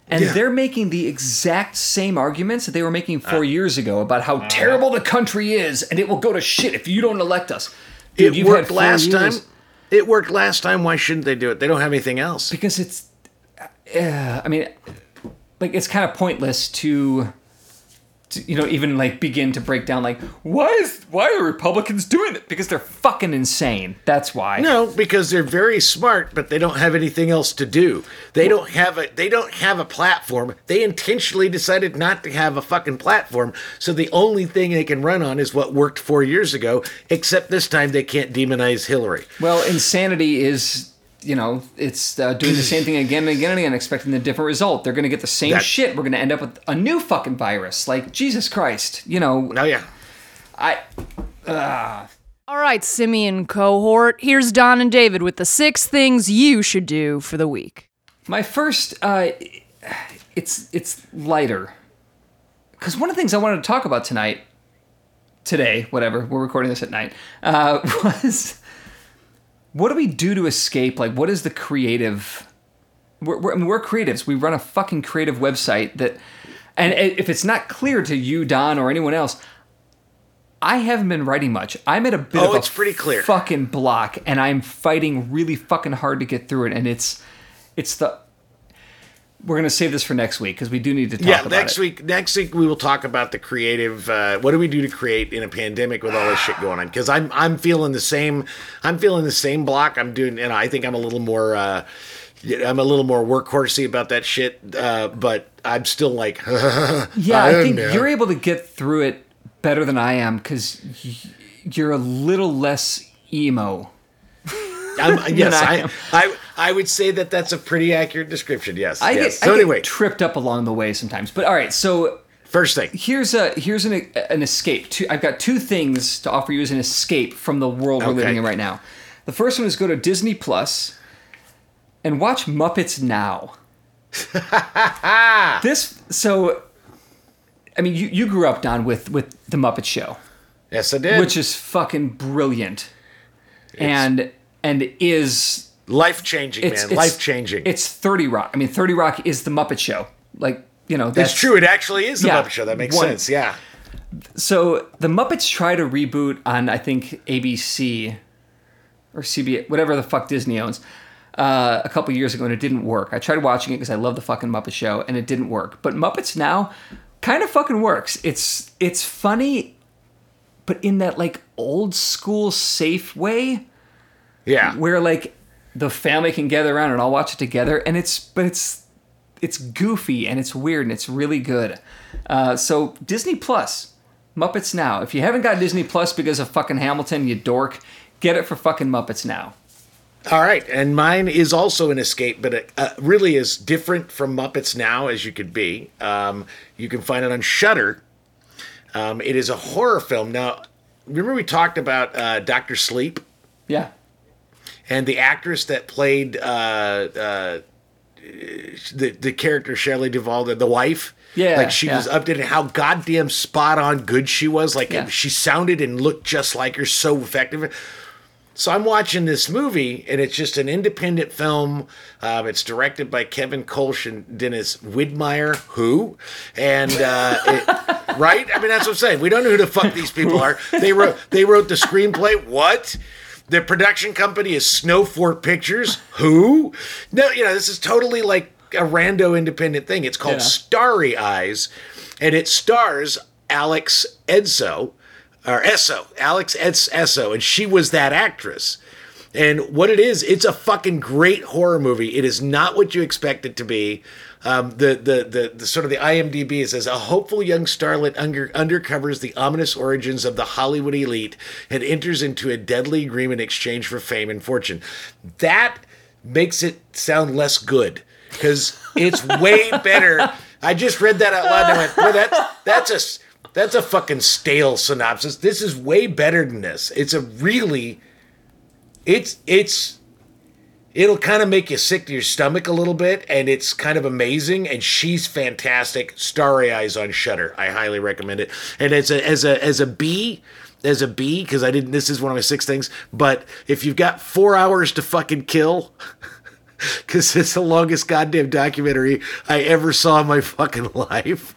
and Yeah. they're making the exact same arguments that they were making four Uh. years ago about how terrible the country is and it will go to shit if you don't elect us. Dude, it worked last time. It worked last time. Why shouldn't they do it? They don't have anything else. because it's uh, i mean like it's kind of pointless to, to you know even like begin to break down like why is why are republicans doing it because they're fucking insane that's why No, because they're very smart, but they don't have anything else to do. They don't have a they don't have a platform. They intentionally decided not to have a fucking platform. So the only thing they can run on is what worked 4 years ago, except this time they can't demonize Hillary. well insanity is you know it's uh, doing the same thing again and again and again expecting a different result. They're going to get the same That- shit. We're going to end up with a new fucking virus. Like jesus christ you know. Oh yeah. i All right, Simian cohort, here's Don and David with the six things you should do for the week. My first, uh, it's it's lighter, because one of the things I wanted to talk about tonight, today, whatever we're recording this at night, uh, was what do we do to escape? Like, what is the creative? We're, we're, I mean, we're creatives. We run a fucking creative website that, and if it's not clear to you, Don, or anyone else. I haven't been writing much. I'm at a bit Oh, of a it's pretty clear. fucking block, and I'm fighting really fucking hard to get through it. And it's, it's the. We're gonna save this for next week because we do need to talk Yeah, about next it. week. Next week we will talk about the creative. Uh, what do we do to create in a pandemic with all this shit going on? Because I'm I'm feeling the same. I'm feeling the same block. I'm doing, and I think I'm a little more. Uh, I'm a little more workhorsey about that shit. Uh, but I'm still like, Yeah, I, don't think know. you're able to get through it better than I am because you're a little less emo. I'm, yes, I I. I I would say that that's a pretty accurate description. Yes. I yes. get, so I anyway, tripped up along the way sometimes. But all right, so first thing. here's a here's an an escape. Two, I've got two things to offer you as an escape from the world we're Okay. living in right now. The first one is go to Disney Plus and watch Muppets Now. this so I mean you, you grew up Don with with the Muppet Show, Yes, I did. which is fucking brilliant. and and is life changing, man. Life changing. It's 30 Rock. I mean 30 Rock is the Muppet Show. Like, you know, that's It's true. It actually is the Yeah, Muppet Show. That makes one- sense. Yeah. So the Muppets try to reboot on I think ABC or CBS, whatever the fuck Disney owns, uh, a couple years ago, and it didn't work. I tried watching it because I love the fucking Muppet Show, and it didn't work. But Muppets now kind of fucking works. It's it's funny, but in that like old school safe way Yeah. where like the family can gather around and all watch it together and it's but it's it's goofy and it's weird and it's really good uh, so disney plus muppets now if you haven't got disney plus because of fucking hamilton you dork get it for fucking muppets now All right, and mine is also an escape, but it uh, really is different from Muppets Now as you could be. Um, you can find it on Shudder. Um, it is a horror film. Now, remember we talked about uh, Doctor Sleep Yeah. And the actress that played uh, uh, the the character Shelley Duvall, the, the wife. Yeah, like she yeah. was updated. How goddamn spot on good she was. Like Yeah. she sounded and looked just like her, so effective. So I'm watching this movie, and it's just an independent film. Um, it's directed by Kevin Kolsch and Dennis Widmyer, who, and uh, it, right? I mean, that's what I'm saying. We don't know who the fuck these people are. They wrote they wrote the screenplay. What? The production company is Snowfort Pictures. Who? No, you know this is totally like a rando independent thing. It's called Yeah. Starry Eyes, and it stars Alex Edso or Essoe, Alex Eds- Essoe, and she was that actress. And what it is, it's a fucking great horror movie. It is not what you expect it to be. Um, the, the the the sort of the IMDb it says a hopeful young starlet under, undercovers the ominous origins of the Hollywood elite and enters into a deadly agreement in exchange for fame and fortune. That makes it sound less good because it's way better. I just read that out loud and I went, well, that's that's a that's a fucking stale synopsis. This is way better than this. It's a really it's it's it'll kind of make you sick to your stomach a little bit and it's kind of amazing and she's fantastic starry eyes on Shudder i highly recommend it and as a as a as a b as a b because i didn't this is one of my six things but if you've got four hours to fucking kill because it's the longest goddamn documentary I ever saw in my fucking life.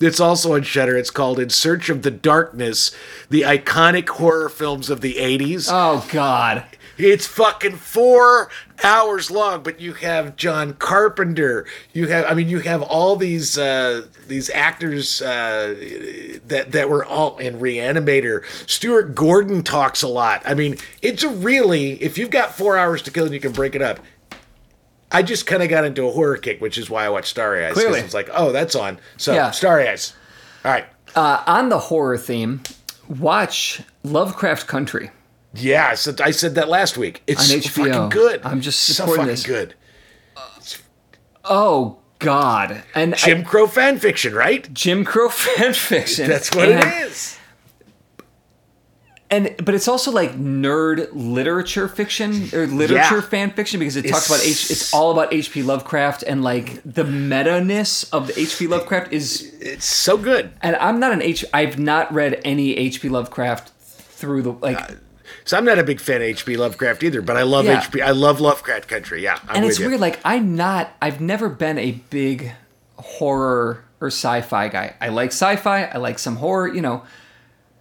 It's also on Shudder. It's called "In Search of the Darkness," the iconic horror films of the '80s. Oh God. It's fucking four hours long, but you have John Carpenter. You have, I mean, you have all these uh, these actors uh, that that were all in Reanimator. Stuart Gordon talks a lot. I mean, it's a really if you've got four hours to kill and you can break it up. I just kind of got into a horror kick, which is why I watched Starry Eyes. Clearly. it's like, oh, that's on. So Yeah. Starry Eyes. All right. Uh, on the horror theme, watch Lovecraft Country. Yeah, I said, I said that last week. It's so fucking good. I'm just It's so fucking this. good. Oh God. And I- Jim Crow fan fiction, right? Jim Crow fan fiction. That's what and, it is. And but it's also like nerd literature fiction or literature Yeah. fan fiction because it talks about H. It's all about H.P. Lovecraft and like the meta ness of the H.P. Lovecraft is. It's so good. And I'm not an H. I've not read any H.P. Lovecraft through the like. Uh, So I'm not a big fan of H.P. Lovecraft either, but I love Yeah. H.P. I love Lovecraft Country. Yeah, I'm and it's you. weird. Like I'm not. I've never been a big horror or sci-fi guy. I like sci-fi. I like some horror. You know,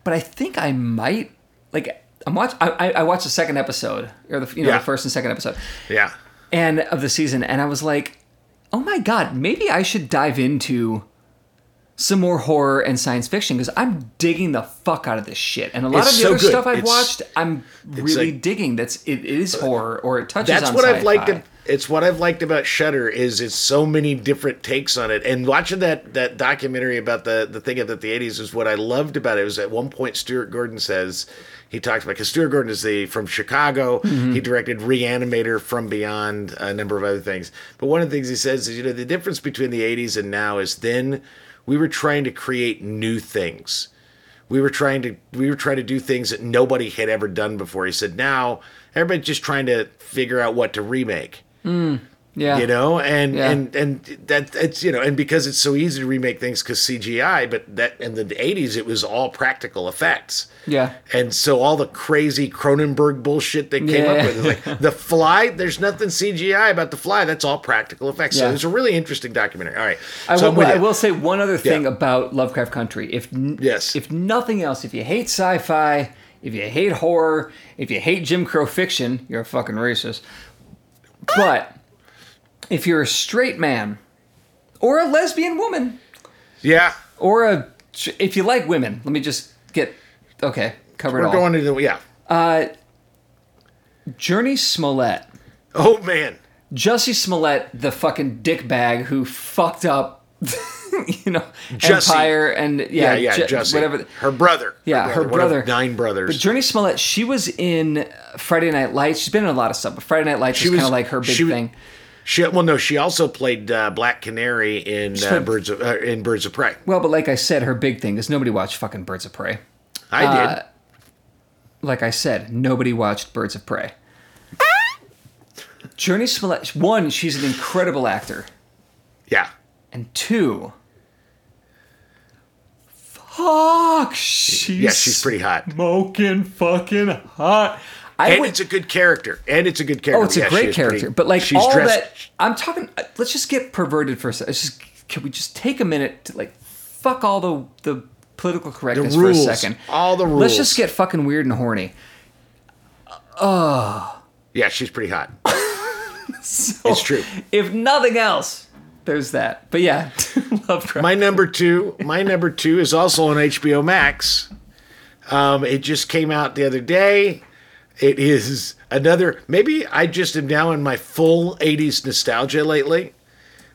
but I think I might like. I'm watch. I, I I watched the second episode or the you know Yeah. the first and second episode Yeah, and of the season, and I was like, oh my god, maybe I should dive into some more horror and science fiction because I'm digging the fuck out of this shit. And a lot It's of the so other good. stuff I've It's- watched, I'm really like- digging. That's it, it is horror or it touches that's what I've liked. It's what I've liked about Shudder is it's so many different takes on it. And watching that that documentary about the the thing of the '80s is what I loved about it. Was at one point Stuart Gordon says he talks about because Stuart Gordon is the from Chicago. Mm-hmm. He directed Reanimator, From Beyond, a number of other things. But one of the things he says is you know the difference between the '80s and now is then we were trying to create new things. we were trying to we were trying to do things that nobody had ever done before. He said now everybody's just trying to figure out what to remake. Hmm. Yeah, You know, and Yeah. and and that it's you know, and because it's so easy to remake things because CGI, but that in the '80s it was all practical effects. yeah. And so all the crazy Cronenberg bullshit they came Yeah. up with, like the Fly. There's nothing CGI about the Fly. That's all practical effects. So it's a really interesting documentary. All right, I so will, I will say one other thing Yeah. about Lovecraft Country. If Yes. if nothing else, if you hate sci-fi, if you hate horror, if you hate Jim Crow fiction, you're a fucking racist. But if you're a straight man or a lesbian woman Yeah, or a if you like women, let me just get okay, cover we're all. going into yeah. Uh Jurnee Smollett. Oh man, Jussie Smollett, the fucking dickbag who fucked up you know, Jussie. Empire and Yeah, yeah, yeah, Jussie. whatever. Her brother. Yeah, her one of brother. nine brothers. But Jurnee Smollett, she was in Friday Night Lights. She's been in a lot of stuff, but Friday Night Lights She was kind of like her big she thing. She well, no, she also played uh, Black Canary in uh, Birds of uh, in Birds of Prey. Well, but like I said, her big thing is nobody watched fucking Birds of Prey. I did. Uh, Like I said, nobody watched Birds of Prey. Jurnee Smollett, one, she's an incredible actor, yeah, and two, fuck, she's yeah, she's pretty hot, smoking fucking hot. I and would, it's a good character. And it's a good character. oh, it's a Yeah, great character, pretty- but like she's all dressed. that, I'm talking. uh, Let's just get perverted for a second. Let's just can we just take a minute to like fuck all the the political correctness for a second? All the rules. Let's just get fucking weird and horny. Oh. Yeah, she's pretty hot. it's true. If nothing else, there's that. But yeah, Lovecraft. My number two, my number two is also on HBO Max. Um, it just came out the other day. It is another. Maybe I just am now in my full '80s nostalgia lately.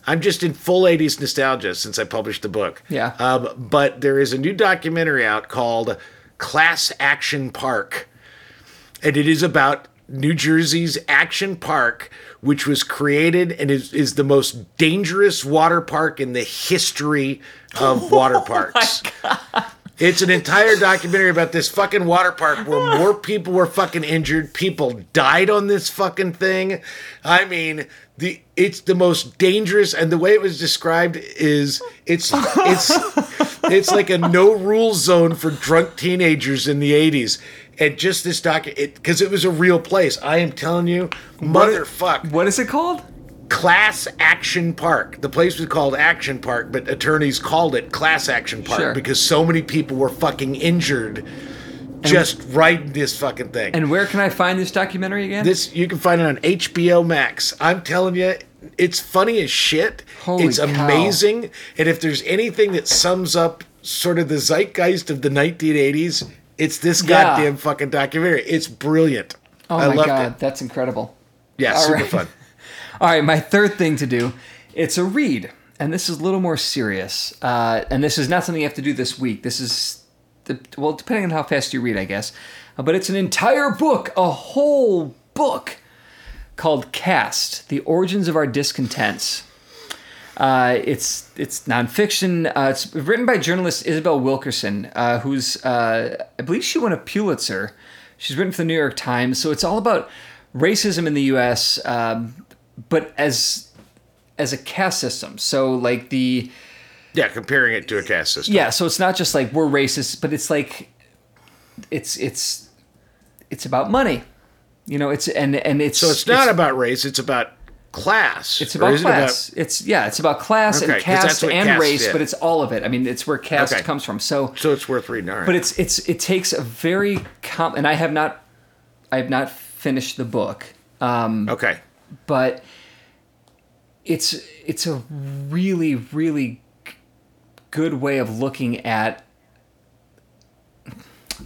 I'm just in full '80s nostalgia since I published the book. Yeah. Um, but there is a new documentary out called Class Action Park, and it is about New Jersey's Action Park, which was created and is, is the most dangerous water park in the history of water parks. It's an entire documentary about this fucking water park where more people were fucking injured. People died on this fucking thing. I mean, the it's the most dangerous and the way it was described is it's it's it's like a no rule zone for drunk teenagers in the 80s. And just this doc it because it was a real place. I am telling you, motherfuck. what is it called? Class Action Park. The place was called Action Park, but attorneys called it Class Action Park Sure. because so many people were fucking injured just riding this fucking thing. And where can I find this documentary again? this you can find it on HBO Max. I'm telling you, it's funny as shit. Holy it's cow. amazing. And if there's anything that sums up sort of the zeitgeist of the 1980s, it's this Yeah. goddamn fucking documentary. It's brilliant. oh I my god, it. that's incredible. Yeah, All super right. fun. All right, my third thing to do, it's a read, and this is a little more serious. Uh, and this is not something you have to do this week. This is, the, well, depending on how fast you read, I guess. Uh, but it's an entire book, a whole book, called "Caste: The Origins of Our Discontents." Uh, it's it's nonfiction. Uh, it's written by journalist Isabel Wilkerson, uh, who's uh, I believe she won a Pulitzer. She's written for the New York Times, so it's all about racism in the U.S., um, but as as a caste system. So like the Yeah, comparing it to a caste system. yeah, so it's not just like we're racist, but it's like it's it's it's about money. You know, it's and and it's So it's not about race, it's about class. It's about is it class. it's yeah, it's about class Okay, and caste and caste race, did. but it's all of it. I mean, it's where caste Okay. comes from. So, so it's worth reading. All right. but it's it's it takes a very com- and I have not I have not finished the book, um, okay. But it's it's a really really good way of looking at.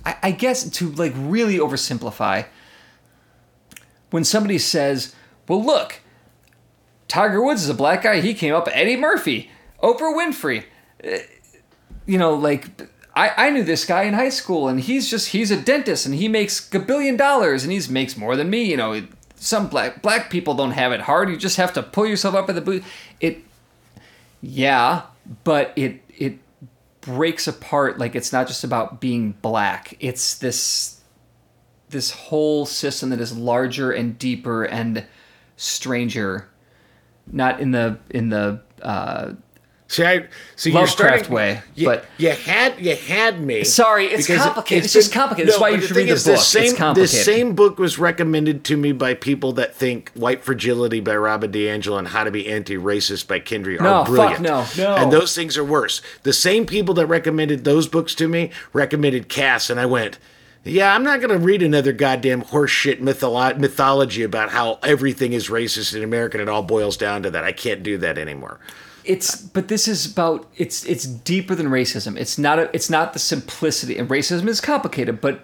I, I guess to like really oversimplify. When somebody says, "Well, look, Tiger Woods is a black guy. He came up Eddie Murphy, Oprah Winfrey. Uh, You know, like I, I knew this guy in high school, and he's just he's a dentist, and he makes a billion dollars, and he makes more than me. You know, some black black people don't have it hard. You just have to pull yourself up at the boot. It, yeah, but it it breaks apart. Like it's not just about being black. It's this this whole system that is larger and deeper and stranger not in the in the uh, See, I see you're Lovecraft starting, way, You, but- you had you had me. Sorry, it's complicated. It's just complicated. That's why you the should thing read the is, this book. It's Same, complicated. This same book was recommended to me by people that think "White Fragility" by Robin DiAngelo and "How to Be Anti-Racist" by Kendi No, are fuck brilliant. no, no. And those things are worse. The same people that recommended those books to me recommended Caste, and I went. Yeah, I'm not going to read another goddamn horseshit mytholo- mythology about how everything is racist in America and it all boils down to that. I can't do that anymore. It's but this is about it's it's deeper than racism. It's not a, it's not the simplicity and racism is complicated, but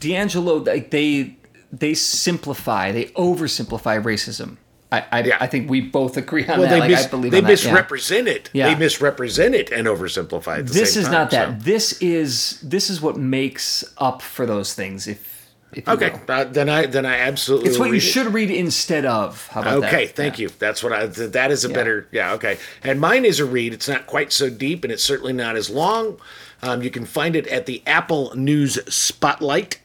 DiAngelo like they they simplify, they oversimplify racism I I, Yeah. I think we both agree on Well, that. they, Like, mis- I believe they on that, yeah. misrepresent it. Yeah. They misrepresent it and oversimplify at the This same is time, not that. so. This is this is what makes up for those things. If, if you Okay, uh, then I then I absolutely. it's what will you it. should read instead of. How about that? Okay, thank you. That's what I. th- That is a Yeah. better. Yeah. Okay. And mine is a read. It's not quite so deep, and it's certainly not as long. Um, you can find it at the Apple News Spotlight.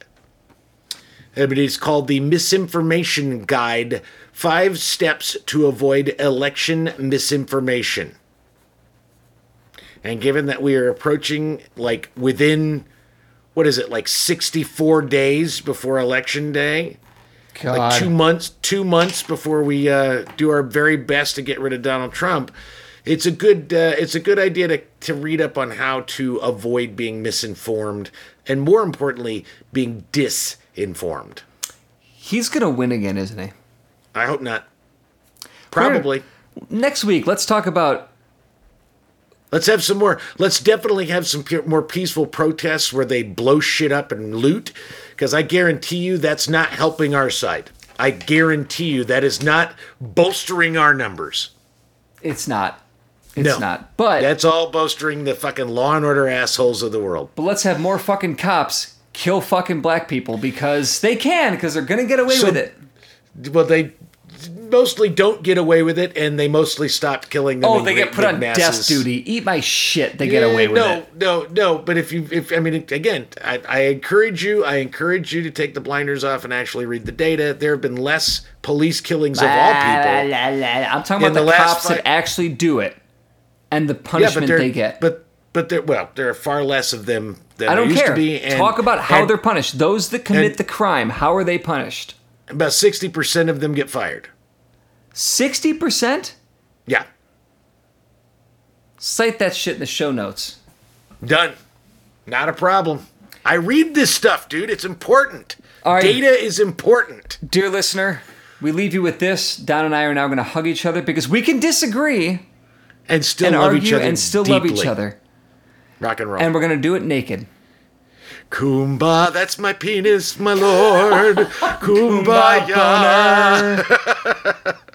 But it's called the Misinformation Guide: Five Steps to Avoid Election Misinformation. And given that we are approaching like within, what is it, like sixty-four days before election day God. like two months two months before we uh, do our very best to get rid of Donald Trump. It's a good uh, it's a good idea to to read up on how to avoid being misinformed and more importantly being disinformed. He's gonna win again, isn't he? I hope not. Probably. Next week, let's talk about. Let's have some more. Let's definitely have some pe- more peaceful protests where they blow shit up and loot, because I guarantee you that's not helping our side. I guarantee you that is not bolstering our numbers. It's not. It's No. not. But That's all bolstering the fucking law and order assholes of the world. but let's have more fucking cops kill fucking black people because they can because they're gonna get away So- with it. Well, they mostly don't get away with it, and they mostly stop killing them. Oh, they get put on masses. death duty. Eat my shit. They get Yeah, away with no, it. No, no, no. But if you, if I mean, again, I, I encourage you. I encourage you to take the blinders off and actually read the data. There have been less police killings of all people. La, la, la. I'm talking about the, the cops five- that actually do it and the punishment there, they get. but but there, well, there are far less of them than I don't used care. to be. And, Talk about how and they're punished. Those that commit and- the crime, how are they punished? about sixty percent of them get fired. 60%? Yeah, Cite that shit in the show notes. done. Not a problem. I read this stuff, dude. It's important. Right. Data is important. Dear listener, we leave you with this. Don and I are now going to hug each other because we can disagree And still and love each other and still love each deeply. other. Rock and roll. And we're going to do it naked. Kumbaya, that's my penis, my lord. Kumbaya.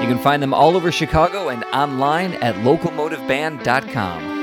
You can find them all over Chicago and online at locomotiveband.com.